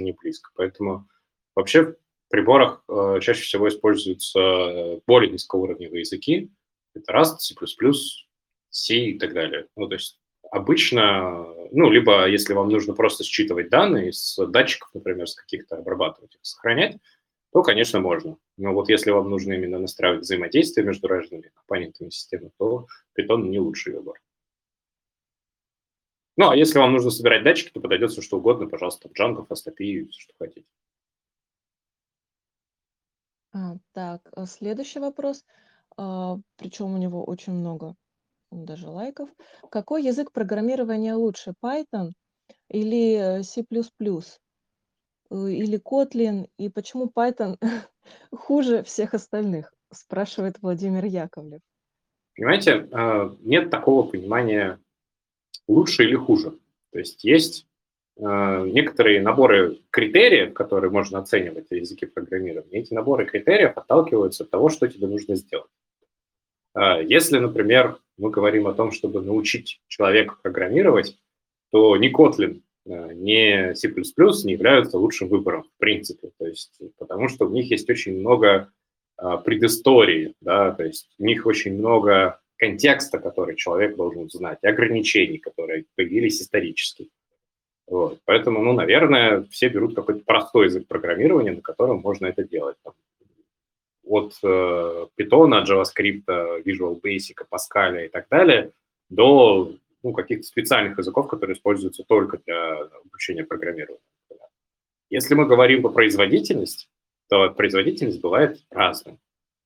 тоже не близко. Поэтому вообще в приборах э, чаще всего используются более низкоуровневые языки. Это Rust, C++, C и так далее. Ну, то есть обычно, ну, либо если вам нужно просто считывать данные с датчиков, например, с каких-то обрабатывать их, сохранять, то, конечно, можно. Но вот если вам нужно именно настраивать взаимодействие между разными компонентами системы, то Python не лучший выбор. Ну, а если вам нужно собирать датчики, то подойдет все что угодно, пожалуйста, Django, FastAPI, все, что хотите. А, так, а следующий вопрос, а, причем у него очень много даже лайков. Какой язык программирования лучше, Python или э, C++? Э, или Kotlin, и почему Python хуже всех остальных, спрашивает Владимир Яковлев. Понимаете, а, нет такого понимания лучше или хуже. То есть есть а, некоторые наборы критериев, которые можно оценивать в языке программирования. Эти наборы критериев отталкиваются от того, что тебе нужно сделать. А, если, например, мы говорим о том, чтобы научить человека программировать, то не Kotlin Э, не C++ не являются лучшим выбором, в принципе. То есть, потому что у них есть очень много а, предыстории, да, то есть у них очень много контекста, который человек должен знать, ограничений, которые появились исторически. Вот. Поэтому, ну, наверное, все берут какой-то простой язык программирования, на котором можно это делать. Там, от э, Python, JavaScript, Visual Basic, Pascal и так далее, до ну, каких-то специальных языков, которые используются только для обучения программированию. Если мы говорим про производительность, то производительность бывает разная.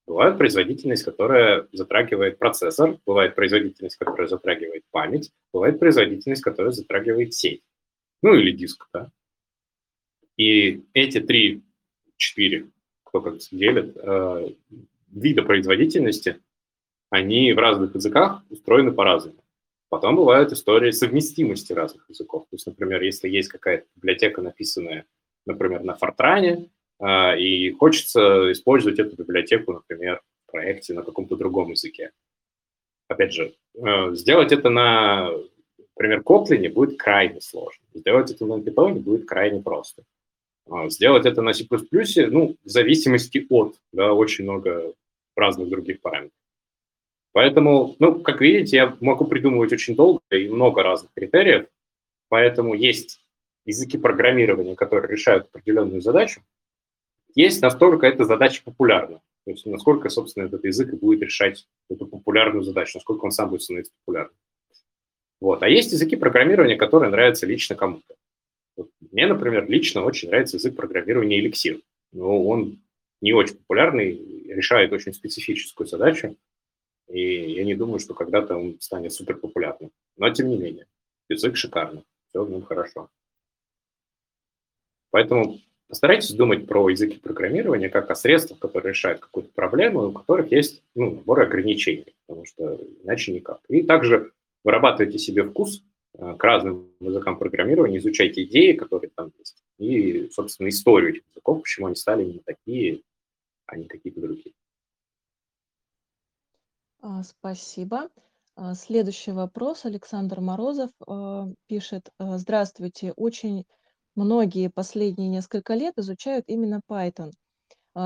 Бывает производительность, которая затрагивает процессор, бывает производительность, которая затрагивает память, бывает производительность, которая затрагивает сеть, ну или диск, да. И эти три, четыре, кто как делит, э, вида производительности, они в разных языках устроены по-разному. Потом бывают истории совместимости разных языков. То есть, например, если есть какая-то библиотека, написанная, например, на Фортране, и хочется использовать эту библиотеку, например, в проекте на каком-то другом языке. Опять же, э, сделать это на, например, Kotlin будет крайне сложно. Сделать это на Python будет крайне просто. А, сделать это на C++, ну, в зависимости от, да, очень много разных других параметров. Поэтому, ну, как видите, я могу придумывать очень долго и много разных критериев, поэтому есть языки программирования, которые решают определенную задачу, есть настолько эта задача популярна, то есть насколько, собственно, этот язык будет решать эту популярную задачу, насколько он сам будет становиться популярным. Вот. А есть языки программирования, которые нравятся лично кому-то. Вот мне, например, лично очень нравится язык программирования Elixir. Но он не очень популярный, решает очень специфическую задачу, и я не думаю, что когда-то он станет супер популярным. Но тем не менее, язык шикарный, все в нем хорошо. Поэтому постарайтесь думать про языки программирования как о средствах, которые решают какую-то проблему, у которых есть ну, набор ограничений, потому что иначе никак. И также вырабатывайте себе вкус э, к разным языкам программирования, изучайте идеи, которые там есть, и, собственно, историю этих языков, почему они стали именно такие, а не какие-то другие. А, спасибо. А, следующий вопрос. Александр Морозов а, пишет. Здравствуйте. Очень многие последние несколько лет изучают именно Python.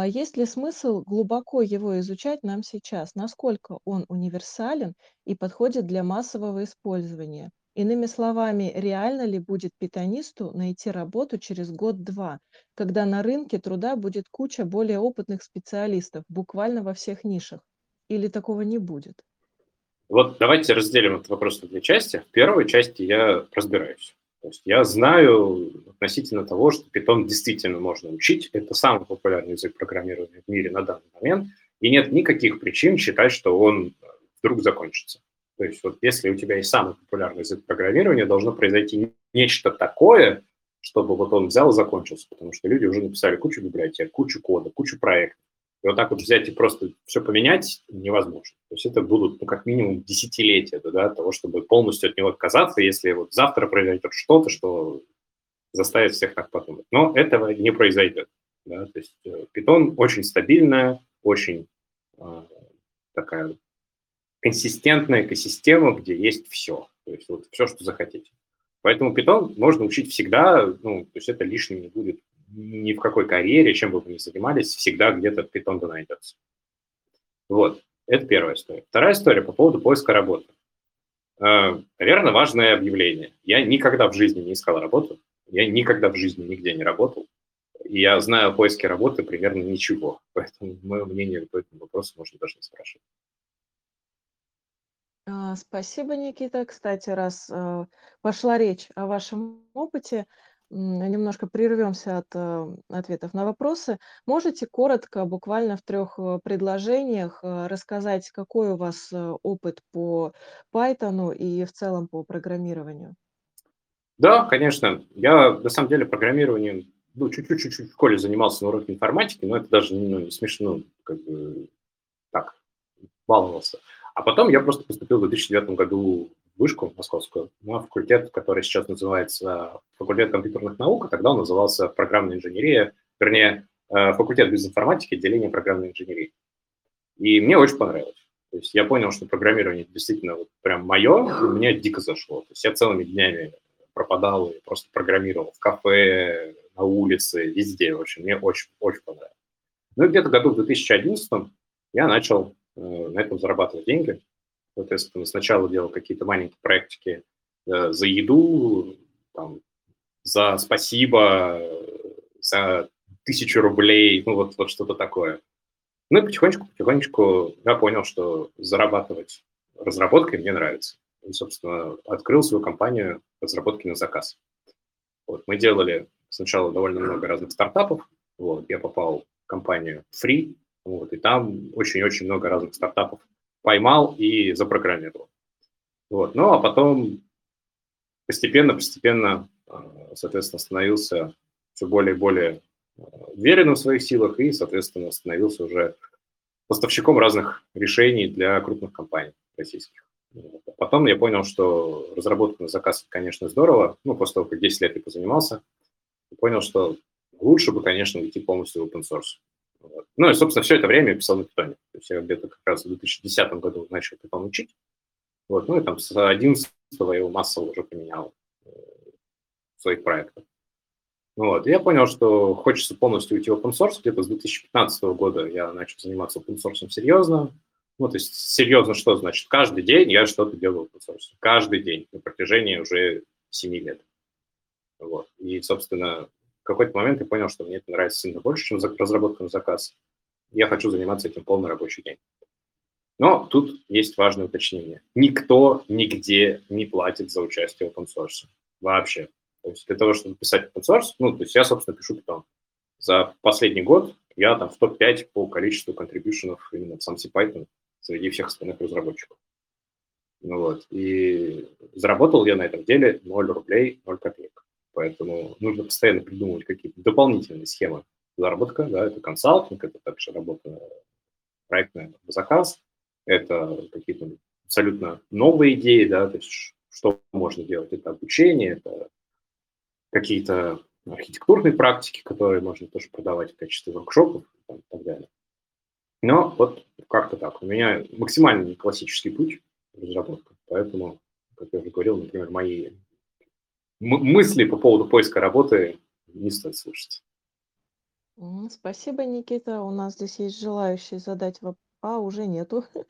Есть ли смысл глубоко его изучать нам сейчас? Насколько он универсален и подходит для массового использования? Иными словами, реально ли будет питонисту найти работу через год-два, когда на рынке труда будет куча более опытных специалистов, буквально во всех нишах? Или такого не будет? Вот давайте разделим этот вопрос на две части. В первой части я разбираюсь. То есть я знаю относительно того, что Python действительно можно учить. Это самый популярный язык программирования в мире на данный момент. И нет никаких причин считать, что он вдруг закончится. То есть вот если у тебя есть самый популярный язык программирования, должно произойти нечто такое, чтобы вот он взял и закончился. Потому что люди уже написали кучу библиотек, кучу кода, кучу проектов. И вот так вот взять и просто все поменять невозможно. То есть это будут, ну, как минимум, десятилетия да, того, чтобы полностью от него отказаться, если вот завтра произойдет что-то, что заставит всех так подумать. Но этого не произойдет. Да? То есть э, очень стабильная, очень э, такая консистентная экосистема, где есть все. То есть вот все, что захотите. Поэтому Python можно учить всегда, ну, то есть это лишним не будет ни в какой карьере, чем бы вы ни занимались, всегда где-то Python да найдется. Вот, это первая история. Вторая история по поводу поиска работы. Э, наверное, важное объявление. Я никогда в жизни не искал работу, я никогда в жизни нигде не работал, и я знаю о поиске работы примерно ничего, поэтому мое мнение по этому вопросу можно даже не спрашивать. А, спасибо, Никита. Кстати, раз э, пошла речь о вашем опыте, немножко прервемся от э, ответов на вопросы. Можете коротко, буквально в трех э, предложениях, рассказать, какой у вас опыт по Python и в целом по программированию? Да, конечно. Я на самом деле программированием ну, чуть-чуть в школе занимался на уроке информатики, но это даже ну, смешно, как бы так, баловался. А потом я просто поступил в 2009 году вышку московскую на факультет, который сейчас называется факультет компьютерных наук, а тогда он назывался программная инженерия, вернее, э, факультет безинформатики, отделение программной инженерии. И мне очень понравилось. То есть я понял, что программирование действительно вот прям мое, и мне дико зашло. То есть я целыми днями пропадал и просто программировал в кафе, на улице, везде. В общем, мне очень, очень понравилось. Ну и где-то году в 2011 я начал Э, на этом зарабатывать деньги. Соответственно, сначала делал какие-то маленькие проектики э, за еду, там, за спасибо, за тысячу рублей, ну вот, вот что-то такое. Ну и потихонечку, потихонечку я понял, что зарабатывать разработкой мне нравится. И, собственно, открыл свою компанию разработки на заказ. Вот, мы делали сначала довольно много разных стартапов. Вот, я попал в компанию Free, вот, и там очень-очень много разных стартапов поймал и запрограммировал. Вот. Ну, а потом постепенно-постепенно, а, соответственно, становился все более и более а, уверенным в своих силах и, соответственно, становился уже поставщиком разных решений для крупных компаний российских. Потом я понял, что разработка на заказ, конечно, здорово. Ну, после того, как 10 лет я позанимался, понял, что лучше бы, конечно, уйти полностью в open source. Ну и, собственно, все это время я писал на питоне. То есть я где-то как раз в 2010 году начал питон учить. Вот. Ну и там с 11 я его массово уже поменял э, в своих проектах. Вот. И я понял, что хочется полностью уйти в open source. Где-то с 2015 года я начал заниматься open source серьезно. Ну, то есть серьезно что значит? Каждый день я что-то делаю в open source. Каждый день на протяжении уже 7 лет. Вот. И, собственно, какой-то момент я понял, что мне это нравится сильно больше, чем разработка на заказ. Я хочу заниматься этим полный рабочий день. Но тут есть важное уточнение. Никто нигде не платит за участие в open source. Вообще. То есть для того, чтобы писать open source, ну, то есть я, собственно, пишу Python. За последний год я там в топ-5 по количеству контрибьюшенов именно в сам Python среди всех остальных разработчиков. Ну вот. И заработал я на этом деле 0 рублей, 0 копеек. Поэтому нужно постоянно придумывать какие-то дополнительные схемы заработка. Да, это консалтинг, это также работа проектная заказ, это какие-то абсолютно новые идеи, да, то есть что можно делать, это обучение, это какие-то архитектурные практики, которые можно тоже продавать в качестве воркшопов и так далее. Но вот как-то так. У меня максимально классический путь разработка, поэтому, как я уже говорил, например, мои мысли по поводу поиска работы не стоит слушать. Спасибо, Никита. У нас здесь есть желающий задать вопрос. А, уже нету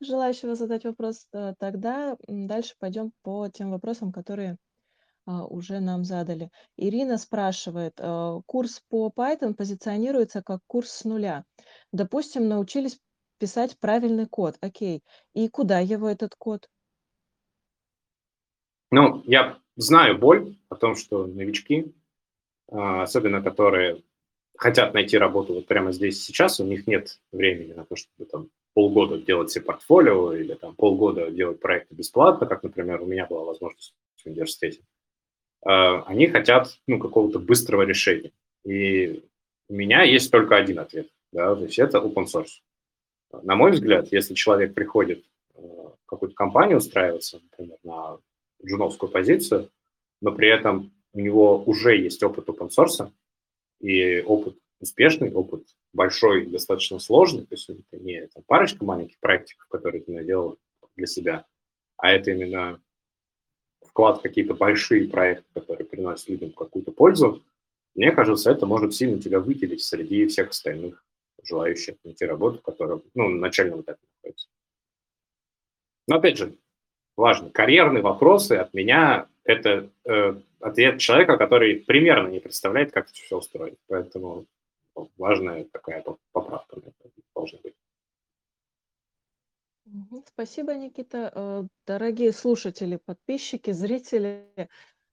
желающего задать вопрос. Э, тогда дальше пойдем по тем вопросам, которые а, уже нам задали. Ирина спрашивает, э, курс по Python позиционируется как курс с нуля. Допустим, научились писать правильный код. Окей. И куда его этот код? Ну, я знаю боль о том, что новички, а, особенно которые хотят найти работу вот прямо здесь сейчас, у них нет времени на то, чтобы там полгода делать себе портфолио или там полгода делать проекты бесплатно, как, например, у меня была возможность в университете. А, они хотят ну, какого-то быстрого решения. И у меня есть только один ответ. Да, то есть это open source. На мой взгляд, если человек приходит э, в какую-то компанию устраиваться, например, на джуновскую позицию, но при этом у него уже есть опыт open source, и опыт успешный, опыт большой, достаточно сложный, то есть это не там, парочка маленьких практик, которые ты наделал для себя, а это именно вклад в какие-то большие проекты, которые приносят людям какую-то пользу, мне кажется, это может сильно тебя выделить среди всех остальных желающих найти работу, которая ну, на начальном этапе находится. Но опять же, важно, карьерные вопросы от меня – это э, ответ человека, который примерно не представляет, как это все устроить. Поэтому важная такая поправка должна быть. Спасибо, Никита. Э, дорогие слушатели, подписчики, зрители,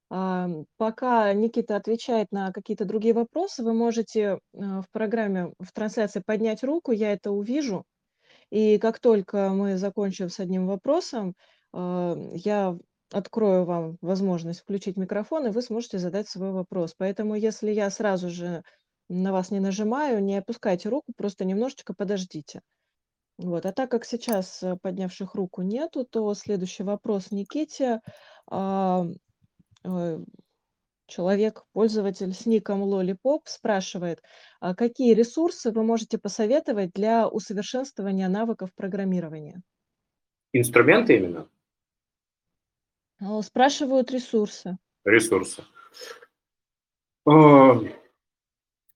пока Никита отвечает на какие-то другие вопросы, вы можете э, в программе, в трансляции поднять руку, я это увижу. И как только мы закончим с одним вопросом, я открою вам возможность включить микрофон, и вы сможете задать свой вопрос. Поэтому если я сразу же на вас не нажимаю, не опускайте руку, просто немножечко подождите. Вот. А так как сейчас э, поднявших руку нету, то следующий вопрос Никите. А, э, человек, пользователь с ником Lollipop спрашивает, а какие ресурсы вы можете посоветовать для усовершенствования навыков программирования? Инструменты именно? Спрашивают ресурсы. Ресурсы. А,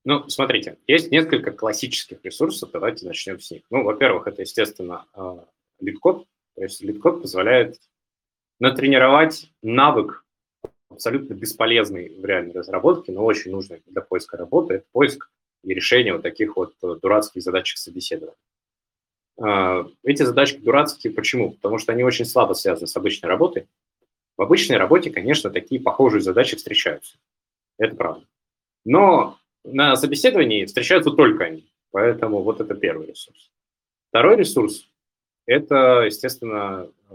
ну, смотрите, есть несколько классических ресурсов, давайте начнем с них. Ну, во-первых, это, естественно, LeetCode. То есть LeetCode позволяет натренировать навык абсолютно бесполезный в реальной разработке, но очень нужный для поиска работы. Это поиск и решение вот таких вот э, дурацких задачек собеседования. Эти задачки дурацкие почему? Потому что они очень слабо связаны с обычной работой. В обычной работе, конечно, такие похожие задачи встречаются. Это правда. Но на собеседовании встречаются только они. Поэтому вот это первый ресурс. Второй ресурс – это, естественно, э,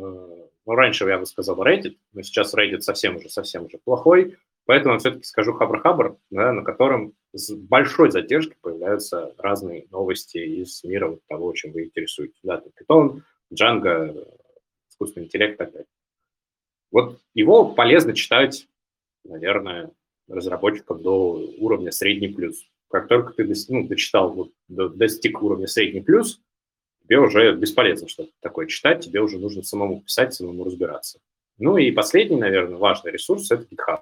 ну, раньше я бы сказал Reddit, но сейчас Reddit совсем уже, совсем уже плохой, поэтому я все-таки скажу Хабр-Хабр, да, на котором с большой задержкой появляются разные новости из мира вот того, чем вы интересуетесь. Да, Python, Django, искусственный интеллект и так далее. Вот его полезно читать, наверное, разработчиков до уровня средний плюс. Как только ты ну, дочитал, вот, достиг уровня средний плюс, тебе уже бесполезно что-то такое читать, тебе уже нужно самому писать, самому разбираться. Ну и последний, наверное, важный ресурс – это GitHub.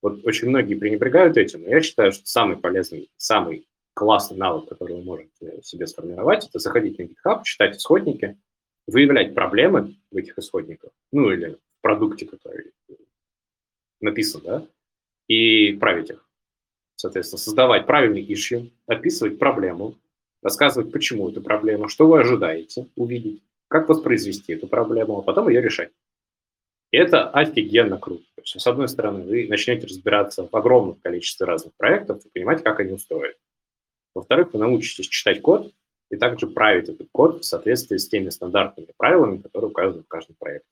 Вот очень многие пренебрегают этим, но я считаю, что самый полезный, самый классный навык, который вы можете себе сформировать, это заходить на GitHub, читать исходники, выявлять проблемы в этих исходниках, ну или продукте, который написан, да, и править их. Соответственно, создавать правильный issue, описывать проблему, рассказывать, почему эта проблема, что вы ожидаете увидеть, как воспроизвести эту проблему, а потом ее решать. И это офигенно круто. То есть, с одной стороны, вы начнете разбираться в огромном количестве разных проектов и понимать, как они устроены. Во-вторых, вы научитесь читать код и также править этот код в соответствии с теми стандартными правилами, которые указаны в каждом проекте.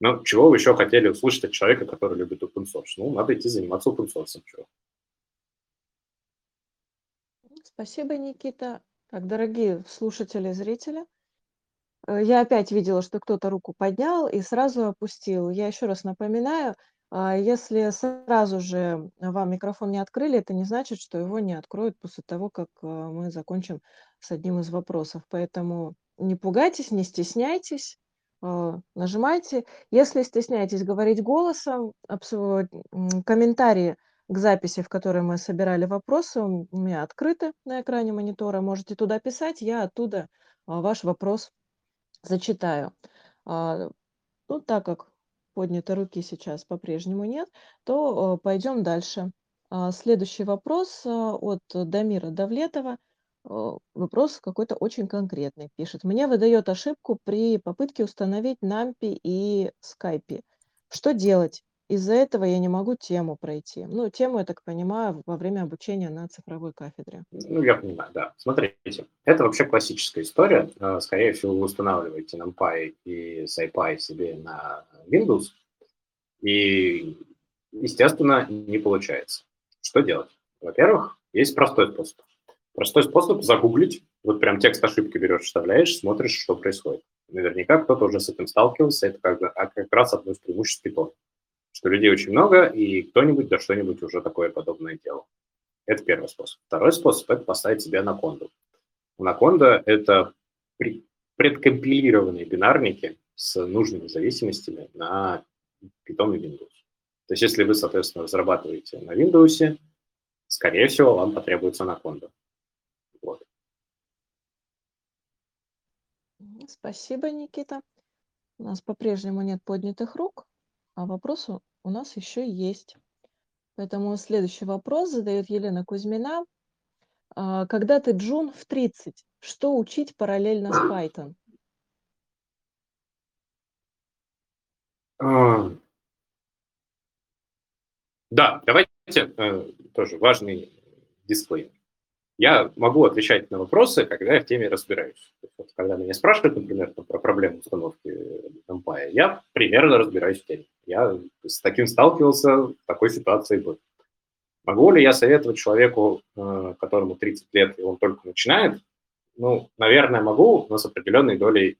Но чего вы еще хотели услышать от человека, который любит open source? Ну, надо идти заниматься open source. Чего? Спасибо, Никита. Так, дорогие слушатели, зрители, э, я опять видела, что кто-то руку поднял и сразу опустил. Я еще раз напоминаю, а, если сразу же вам микрофон не открыли, это не значит, что его не откроют после того, как э, мы закончим с одним из вопросов. Поэтому не пугайтесь, не стесняйтесь, а, нажимайте. Если стесняетесь говорить голосом, комментарии к записи, в которой мы собирали вопросы, у меня открыты на экране монитора. Можете туда писать, я оттуда а, ваш вопрос зачитаю. А, ну, так как поднятой руки сейчас по-прежнему нет, то пойдем дальше. Следующий вопрос от Дамира Давлетова. Вопрос какой-то очень конкретный. Пишет. Мне выдает ошибку при попытке установить NumPy и Skype. Что делать? Из-за этого я не могу тему пройти. Ну, тему, я так понимаю, во время обучения на цифровой кафедре. Ну, я понимаю, да. Смотрите, это вообще классическая история. Э, скорее всего, вы устанавливаете NumPy и SciPy себе на Windows, и, естественно, не получается. Что делать? Во-первых, есть простой способ. Простой способ загуглить, вот прям текст ошибки берешь, вставляешь, смотришь, что происходит. Наверняка кто-то уже с этим сталкивался, это как, бы, а как раз одно из преимуществ Python что людей очень много, и кто-нибудь да что-нибудь уже такое подобное делал. Это первый способ. Второй способ – это поставить себе анаконду. Анаконда – это предкомпилированные бинарники с нужными зависимостями на Python и Windows. То есть если вы, соответственно, разрабатываете на Windows, скорее всего, вам потребуется Anaconda. Вот. Спасибо, Никита. У нас по-прежнему нет поднятых рук, а вопросы у нас еще есть. Поэтому следующий вопрос задает Елена Кузьмина. А, когда ты джун в 30, что учить параллельно с Python? А, да, давайте э, тоже важный дисклеймер. Я могу отвечать на вопросы, когда я в теме разбираюсь. Вот, когда меня спрашивают, например, там, про проблему установки NumPy, я примерно разбираюсь в теме. Я с таким сталкивался, в такой ситуации был. Могу ли я советовать человеку, э, которому 30 лет, и он только начинает? Ну, наверное, могу, но с определенной долей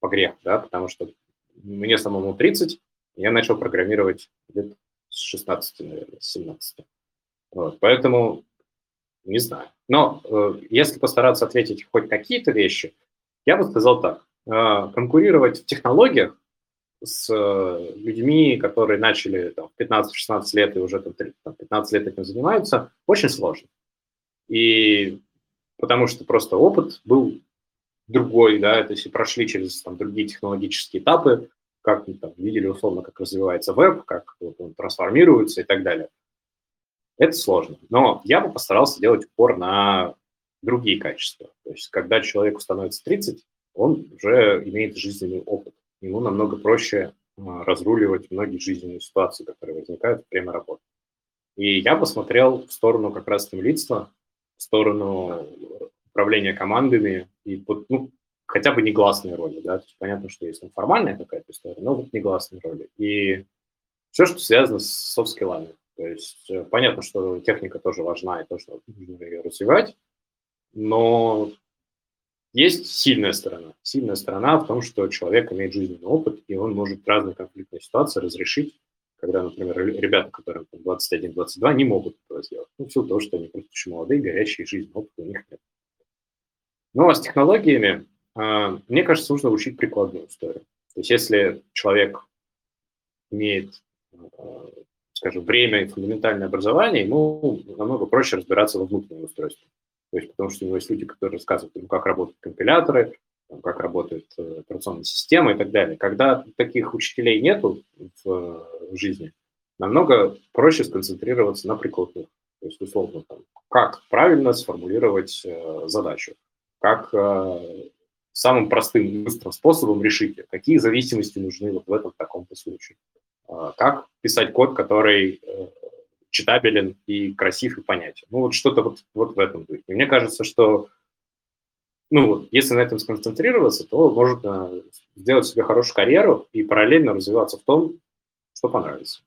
погрех, да, потому что мне самому 30, я начал программировать где-то с 16, наверное, с 17. Вот, поэтому не знаю. Но э, если постараться ответить хоть какие-то вещи, я бы сказал так. Э, конкурировать в технологиях с э, людьми, которые начали там, 15-16 лет и уже там, 15 лет этим занимаются, очень сложно. И потому что просто опыт был другой, да, то есть прошли через там, другие технологические этапы, как там, видели условно, как развивается веб, как вот, он трансформируется и так далее. Это сложно. Но я бы постарался делать упор на другие качества. То есть, когда человеку становится 30, он уже имеет жизненный опыт. Ему намного проще а, разруливать многие жизненные ситуации, которые возникают во время работы. И я посмотрел в сторону как раз темлидства, в сторону управления командами и ну, хотя бы негласные роли. Да? То есть понятно, что есть формальная какая-то история, но вот негласные роли. И все, что связано с софт-скиллами. То есть э, понятно, что техника тоже важна и то, что нужно ее развивать, но есть сильная сторона. Сильная сторона в том, что человек имеет жизненный опыт, и он может разные конфликтные ситуации разрешить, когда, например, ребята, которым 21-22, не могут этого сделать. Ну, в силу того, что они просто еще молодые, горячие, жизнь, опыта у них нет. Ну, а с технологиями, а, мне кажется, нужно учить прикладную историю. То есть если человек имеет а, скажем, время и фундаментальное образование, ему намного проще разбираться во внутреннем устройстве. То есть, потому что у него есть люди, которые рассказывают ему, как работают компиляторы, как работает э, операционная система и так далее. Когда таких учителей нету в, жизни, намного проще сконцентрироваться на прикладных. То есть, условно, там, как правильно сформулировать э, задачу, как э, самым простым быстрым способом решить, какие зависимости нужны вот в этом таком-то случае. А, как писать код, который э, читабелен и красив и понятен. Ну, вот что-то вот, вот в этом духе. Мне кажется, что ну, вот, если на этом сконцентрироваться, то можно сделать себе хорошую карьеру и параллельно развиваться в том, что понравится.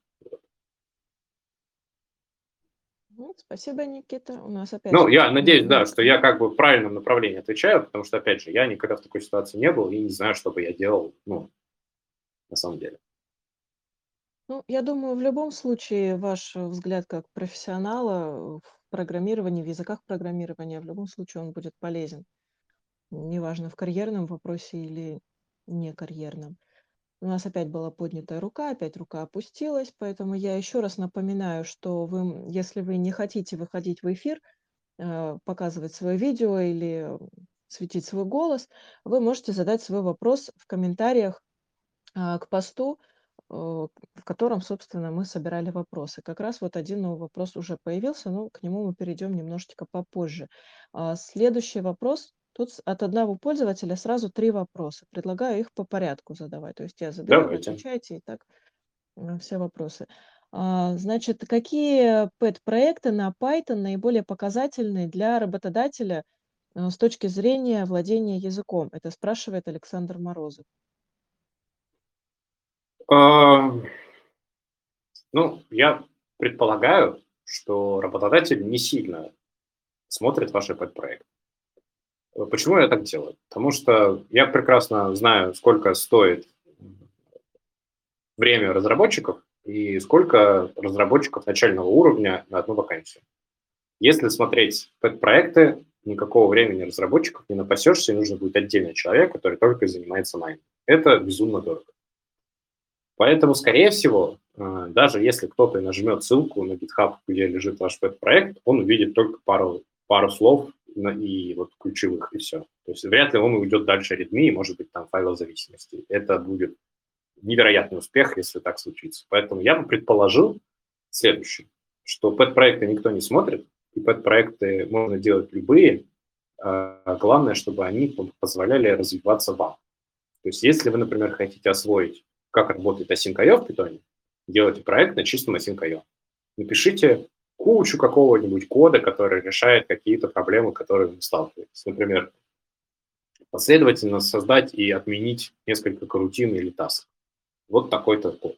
Ну, спасибо, Никита. У нас опять... Ну, я надеюсь, да, что я как бы в правильном направлении отвечаю, потому что, опять же, я никогда в такой ситуации не был и не знаю, что бы я делал, ну, на самом деле. Ну, я думаю, в любом случае ваш взгляд как профессионала в программировании, в языках программирования, в любом случае он будет полезен. Неважно, в карьерном вопросе или не карьерном. У нас опять была поднятая рука, опять рука опустилась, поэтому я еще раз напоминаю, что вы, если вы не хотите выходить в эфир, э, показывать свое видео или светить свой голос, вы можете задать свой вопрос в комментариях а, к посту, Э, в котором, собственно, мы собирали вопросы. Как раз вот один новый вопрос уже появился, но к нему мы перейдем немножечко попозже. А, следующий вопрос. Тут от одного пользователя сразу три вопроса. Предлагаю их по порядку задавать. То есть я задаю, вы отвечаете, и так все вопросы. А, значит, какие PET-проекты на Python наиболее показательные для работодателя э, с точки зрения владения языком? Это спрашивает Александр Морозов. Ну, я предполагаю, что работодатель не сильно смотрит ваш проект. Почему я так делаю? Потому что я прекрасно знаю, сколько стоит время разработчиков и сколько разработчиков начального уровня на одну вакансию. Если смотреть проекты, никакого времени разработчиков не напасешься, и нужно будет отдельный человек, который только занимается наймом. Это безумно дорого. Поэтому, скорее всего, э, даже если кто-то нажмет ссылку на GitHub, где лежит ваш проект, он увидит только пару, пару слов и вот ключевых, и все. То есть вряд ли он уйдет дальше редми, и, может быть, там файлозависимости. Это будет невероятный успех, если так случится. Поэтому я бы предположил следующее, что пэт-проекты никто не смотрит, и пэт-проекты можно делать любые, а главное, чтобы они позволяли развиваться вам. То есть если вы, например, хотите освоить, как работает Async.io в Python, делайте проект на чистом Async.io. Напишите кучу какого-нибудь кода, который решает какие-то проблемы, которые вы сталкиваетесь. Например, последовательно создать и отменить несколько карутин или тасок. Вот такой-то код.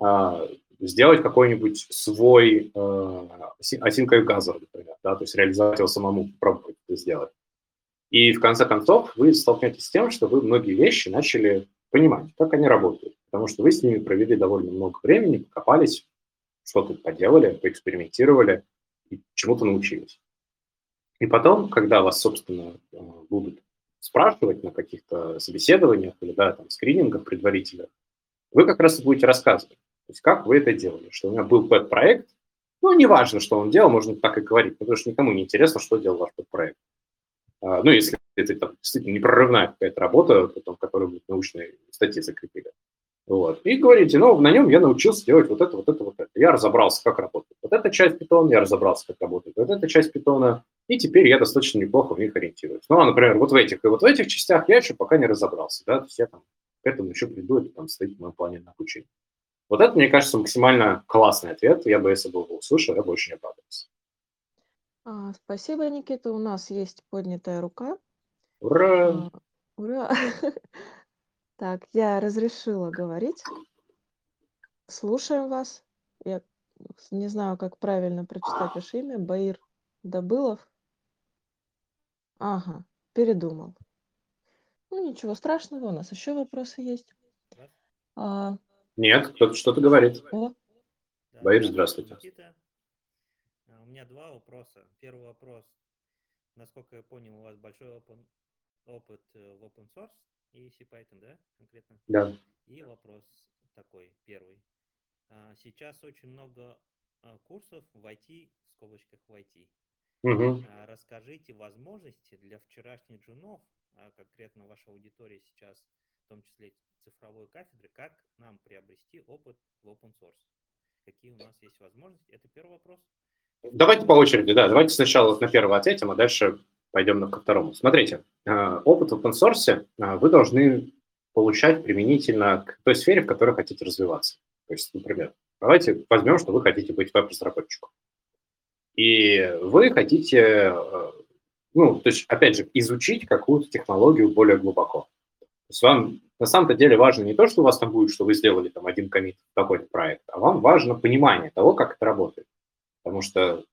А, сделать какой-нибудь свой э, async газор, например, да, то есть реализовать его самому, попробовать это сделать. И в конце концов вы столкнетесь с тем, что вы многие вещи начали понимать, как они работают, потому что вы с ними провели довольно много времени, покопались, что-то поделали, поэкспериментировали и чему-то научились. И потом, когда вас, собственно, э, будут спрашивать на каких-то собеседованиях или да, там, скринингах предварительных, вы как раз и будете рассказывать, то есть как вы это делали, что у меня был пэт-проект, ну, неважно, что он делал, можно так и говорить, потому что никому не интересно, что делал ваш пэт-проект. А, ну, если это там, действительно непрорывная какая-то работа, потом, которую вы научные статьи закрепили. Вот. И говорите, ну, на нем я научился делать вот это, вот это, вот это. Я разобрался, как работает вот эта часть питона, я разобрался, как работает вот эта часть питона, и теперь я достаточно неплохо в них ориентируюсь. Ну, а, например, вот в этих и вот в этих частях я еще пока не разобрался, да, то есть я там к этому еще приду, это там стоит в моем плане на обучение. Вот это, мне кажется, максимально классный ответ. Я бы, если бы его услышал, я бы очень обрадовался. А, спасибо, Никита. У нас есть поднятая рука. Ура! А, ура! Так, я разрешила говорить. Слушаем вас. Я не знаю, как правильно прочитать ваше имя. Баир Добылов. Ага, передумал. Ну, ничего страшного, у нас еще вопросы есть. А, Нет, кто-то что-то говорит. О, Да, Баир, здравствуйте. Никита. А, у меня два вопроса. Первый вопрос. Насколько я понял, у вас большой open, опыт э, в open source и CPython, да, конкретно? Да. И вопрос такой, первый. А, сейчас очень много курсов в IT, в скобочках в IT. Угу. Расскажите возможности для вчерашних джунов а конкретно ваша аудитория сейчас, в том числе цифровой кафедры, как нам приобрести опыт в open source? Какие у нас есть возможности? Это первый вопрос. Давайте по очереди, да. Давайте сначала на первый ответим, а дальше пойдем ко второму. Смотрите, э, опыт в open source э, вы должны получать применительно к той сфере, в которой хотите развиваться. То есть, например, давайте возьмем, что вы хотите быть веб-разработчиком. И вы хотите э, ну, то есть, опять же, изучить какую-то технологию более глубоко. То есть вам на самом-то деле важно не то, что у вас там будет, что вы сделали там один комит в какой-то проект, а вам важно понимание того, как это работает. Потому что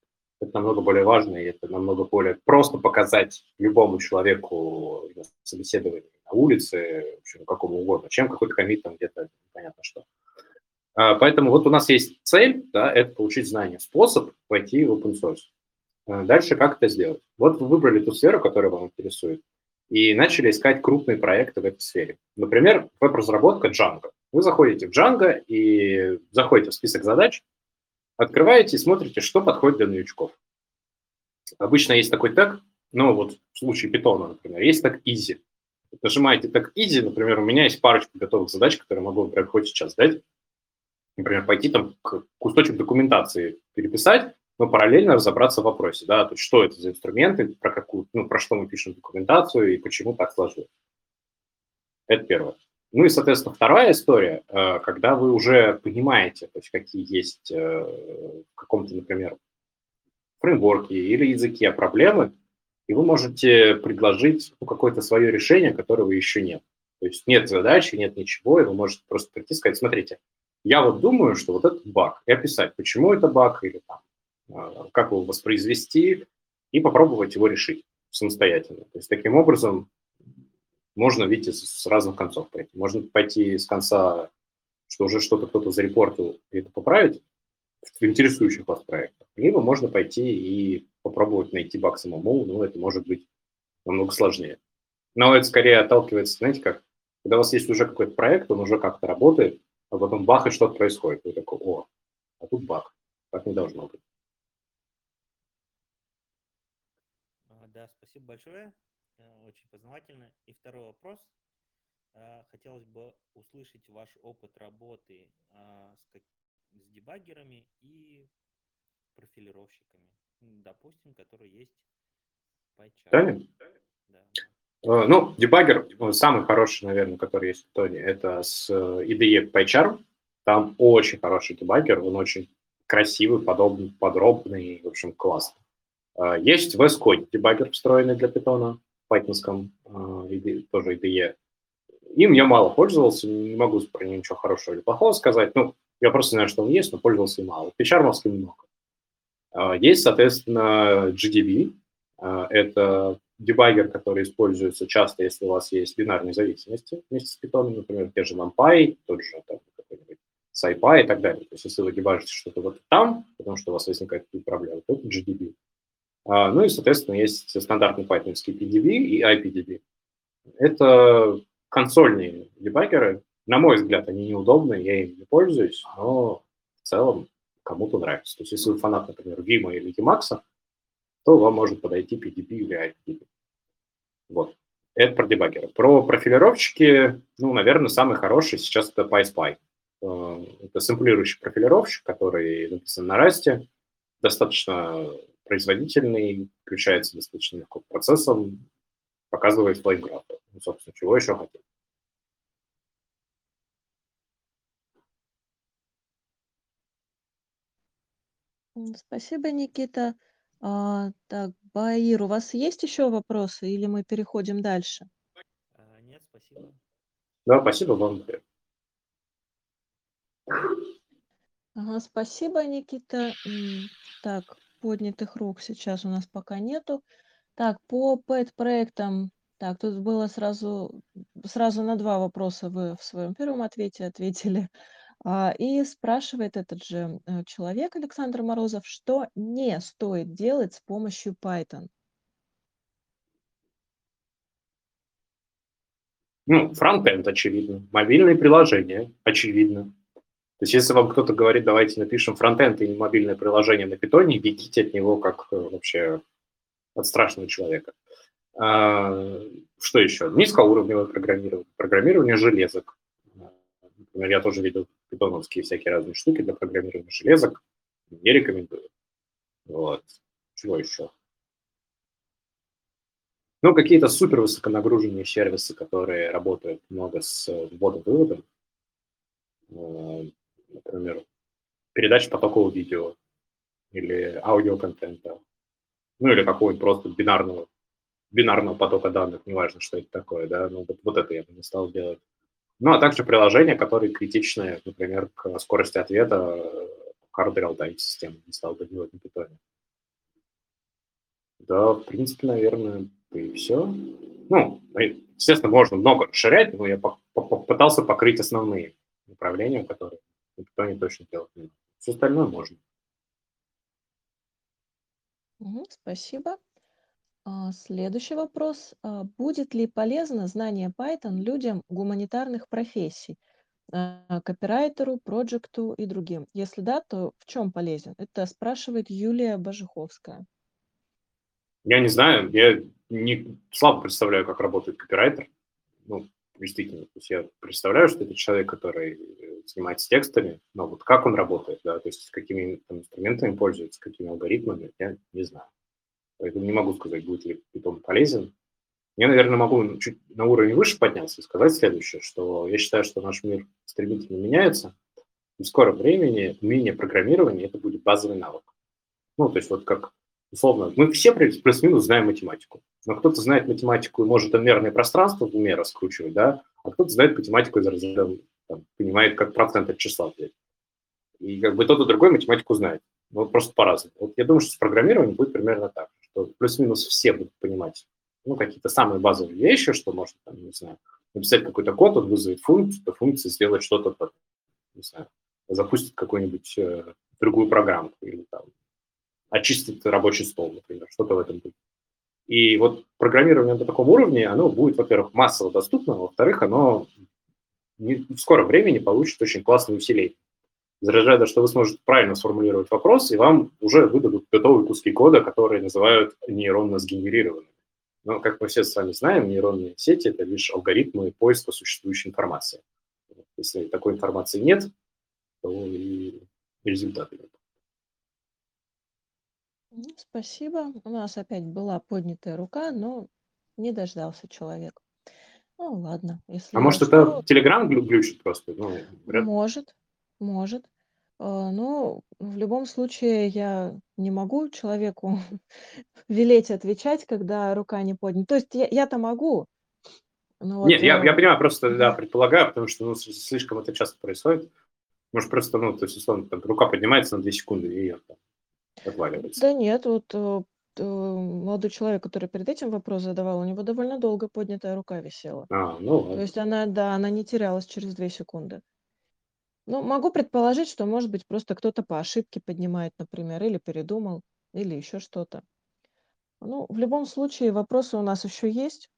это намного более важно, и это намного более просто показать любому человеку на собеседовании на улице, в общем, какому угодно, чем какой-то комит там где-то непонятно что. А, поэтому вот у нас есть цель, да, это получить знания, способ войти в open source. А дальше как это сделать? Вот вы выбрали ту сферу, которая вам интересует, и начали искать крупные проекты в этой сфере. Например, веб-разработка Django. Вы заходите в Django и заходите в список задач, открываете и смотрите, что подходит для новичков. Обычно есть такой тег, ну вот в случае Python, например, есть так easy. Нажимаете так easy, например, у меня есть парочка готовых задач, которые могу, например, хоть сейчас дать. Например, пойти там кусочек документации переписать, но параллельно разобраться в вопросе, да, то есть что это за инструменты, про какую, ну, про что мы пишем документацию и почему так сложилось. Это первое. Ну и, соответственно, вторая история, э, когда вы уже понимаете, то есть какие есть э, в каком-то, например, фреймворке или языке проблемы, и вы можете предложить ну, какое-то свое решение, которого еще нет. То есть нет задачи, нет ничего, и вы можете просто прийти и сказать, смотрите, я вот думаю, что вот этот баг, и описать, почему это баг, или там, а, как его воспроизвести и попробовать его решить самостоятельно. То есть таким образом можно, видите, с разных концов пойти. Можно пойти с конца, что уже что-то кто-то зарепортил, и это поправить в интересующих вас проектах. Либо можно пойти и попробовать найти баг самому, но это может быть намного сложнее. Но это скорее отталкивается, знаете как, когда у вас есть уже какой-то проект, он уже как-то работает, а потом бах, и что-то происходит. Вы такой, о, а тут баг. Так не должно быть. А, да, спасибо большое. Э, очень познавательно. И второй вопрос. А, хотелось бы услышать ваш опыт работы а, с, с дебаггерами и профилировщиками, допустим, которые есть в PyCharm. Да. Э, ну, дебаггер самый хороший, наверное, который есть в Тоне, это с IDE PyCharm. Там очень хороший дебаггер, он очень красивый, подобный, подробный, в общем, классный. Э, есть VS Code дебаггер, встроенный для Python, python э, тоже IDE. Им я мало пользовался, не могу про него ничего хорошего или плохого сказать. Ну, я просто знаю, что он есть, но пользовался им мало. Печармовский много. Есть, соответственно, GDB. Это дебаггер, который используется часто, если у вас есть бинарные зависимости вместе с Python, например, те же NumPy, тот же там, какой-нибудь SciPy и так далее. То есть если вы дебажите что-то вот там, потому что у вас возникают какие-то проблемы, то это GDB. А, ну и, соответственно, есть стандартный пайтонский PDB и IPDB. Это консольные дебаггеры. На мой взгляд, они неудобные, я ими не пользуюсь, но в целом кому-то нравится. То есть если вы фанат, например, Vim или Emacs, то вам может подойти PDB или IPDB. Вот. Это про дебаггеры. Про профилировщики, ну, наверное, самый хороший сейчас это PySpy. Э, это сэмплирующий профилировщик, который написан на расте, достаточно производительный, включается достаточно легко к процессам, показывает флейграфы. Ну, собственно, чего еще хотим. Спасибо, Никита. А, так, Баир, у вас есть еще вопросы или мы переходим дальше? А, нет, спасибо. Да, спасибо вам. Ага, спасибо, Никита. Так, поднятых рук сейчас у нас пока нету. Так, по пэт-проектам, так, тут было сразу, сразу на два вопроса вы в своем первом ответе ответили. А, и спрашивает этот же э, человек, Александр Морозов, что не стоит делать с помощью Python? Ну, фронтенд, очевидно. Мобильные приложения, очевидно. То есть если вам кто-то говорит, давайте напишем фронтенд и мобильное приложение на питоне, бегите от него как э, вообще от страшного человека. А, что еще? Низкоуровневое программирование, программирование железок. Например, я тоже видел питоновские всякие разные штуки для программирования железок. Не рекомендую. Вот. Чего еще? Ну, какие-то супер высоконагруженные сервисы, которые работают много с вводом-выводом. Э, например, передача потокового видео или аудиоконтента. Ну, или какого-нибудь просто бинарного, бинарного потока данных, неважно, что это такое, да, ну, вот, вот это я бы не стал делать. Ну, а также приложения, которые критичны, например, к скорости ответа hard real-time системы, не стал бы делать на питоне. Да, в принципе, наверное, и все. Ну, естественно, можно много расширять, но я попытался покрыть основные направления, которые на питоне точно делать не Все остальное можно. спасибо. А, следующий вопрос. А, будет ли полезно знание Python людям гуманитарных профессий, а, копирайтеру, проекту и другим? Если да, то в чем полезен? Это спрашивает Юлия Божиховская. Я не знаю, я не слабо представляю, как работает копирайтер. Ну, действительно, то есть я представляю, что это человек, который э, занимается текстами, но вот как он работает, да, то есть какими там, инструментами пользуется, какими алгоритмами, я не знаю. Поэтому не могу сказать, будет ли Python полезен. Я, наверное, могу чуть на уровень выше подняться и сказать следующее, что я считаю, что наш мир стремительно меняется, и в скором времени умение программирования – это будет базовый навык. Ну, то есть вот как, условно, мы все плюс-минус знаем математику, но кто-то знает математику и может мерное пространство в уме раскручивать, да, а кто-то знает математику из разряда, там, понимает, как процент от числа. И как бы тот и другой математику знает. Ну, просто по-разному. Вот я думаю, что с программированием будет примерно так что плюс-минус все будут понимать, ну, какие-то самые базовые вещи, что можно, там, не знаю, написать какой-то код, он вызовет функцию, эта функция сделает что-то, не знаю, запустит какую-нибудь э, другую программку или там очистит рабочий стол, например, что-то в этом будет. И вот программирование на таком уровне, оно будет, во-первых, массово доступно, во-вторых, оно в скором времени получит очень классное усиление. Разряда, что вы сможете правильно сформулировать вопрос, и вам уже выдадут готовые куски кода, которые называют нейронно сгенерированными. Но, как мы все с вами знаем, нейронные сети – это лишь алгоритмы поиска существующей информации. Если такой информации нет, то и результаты нет. Спасибо. У нас опять была поднятая рука, но не дождался человек. Ну, ладно. Если А может, что, это Telegram глю- глючит просто? Ну, вряд- может, может. А, Ну, в любом случае я не могу человеку велеть отвечать, когда рука не поднята. То есть я, я-то могу, но Нет, вот... я, я э, понимаю, просто, да, предполагаю, потому что ну, с- слишком это часто происходит. Может, просто, ну, то есть, условно, там, рука поднимается на 2 секунды, и ее там отваливается. Да нет, вот э, э, молодой человек, который перед этим вопрос задавал, у него довольно долго поднятая рука висела. А, ну То ладно. есть она, да, она не терялась через две секунды. Ну, могу предположить, что, может быть, просто кто-то по ошибке поднимает, например, или передумал, или еще что-то. Ну, в любом случае, вопросы у нас еще есть.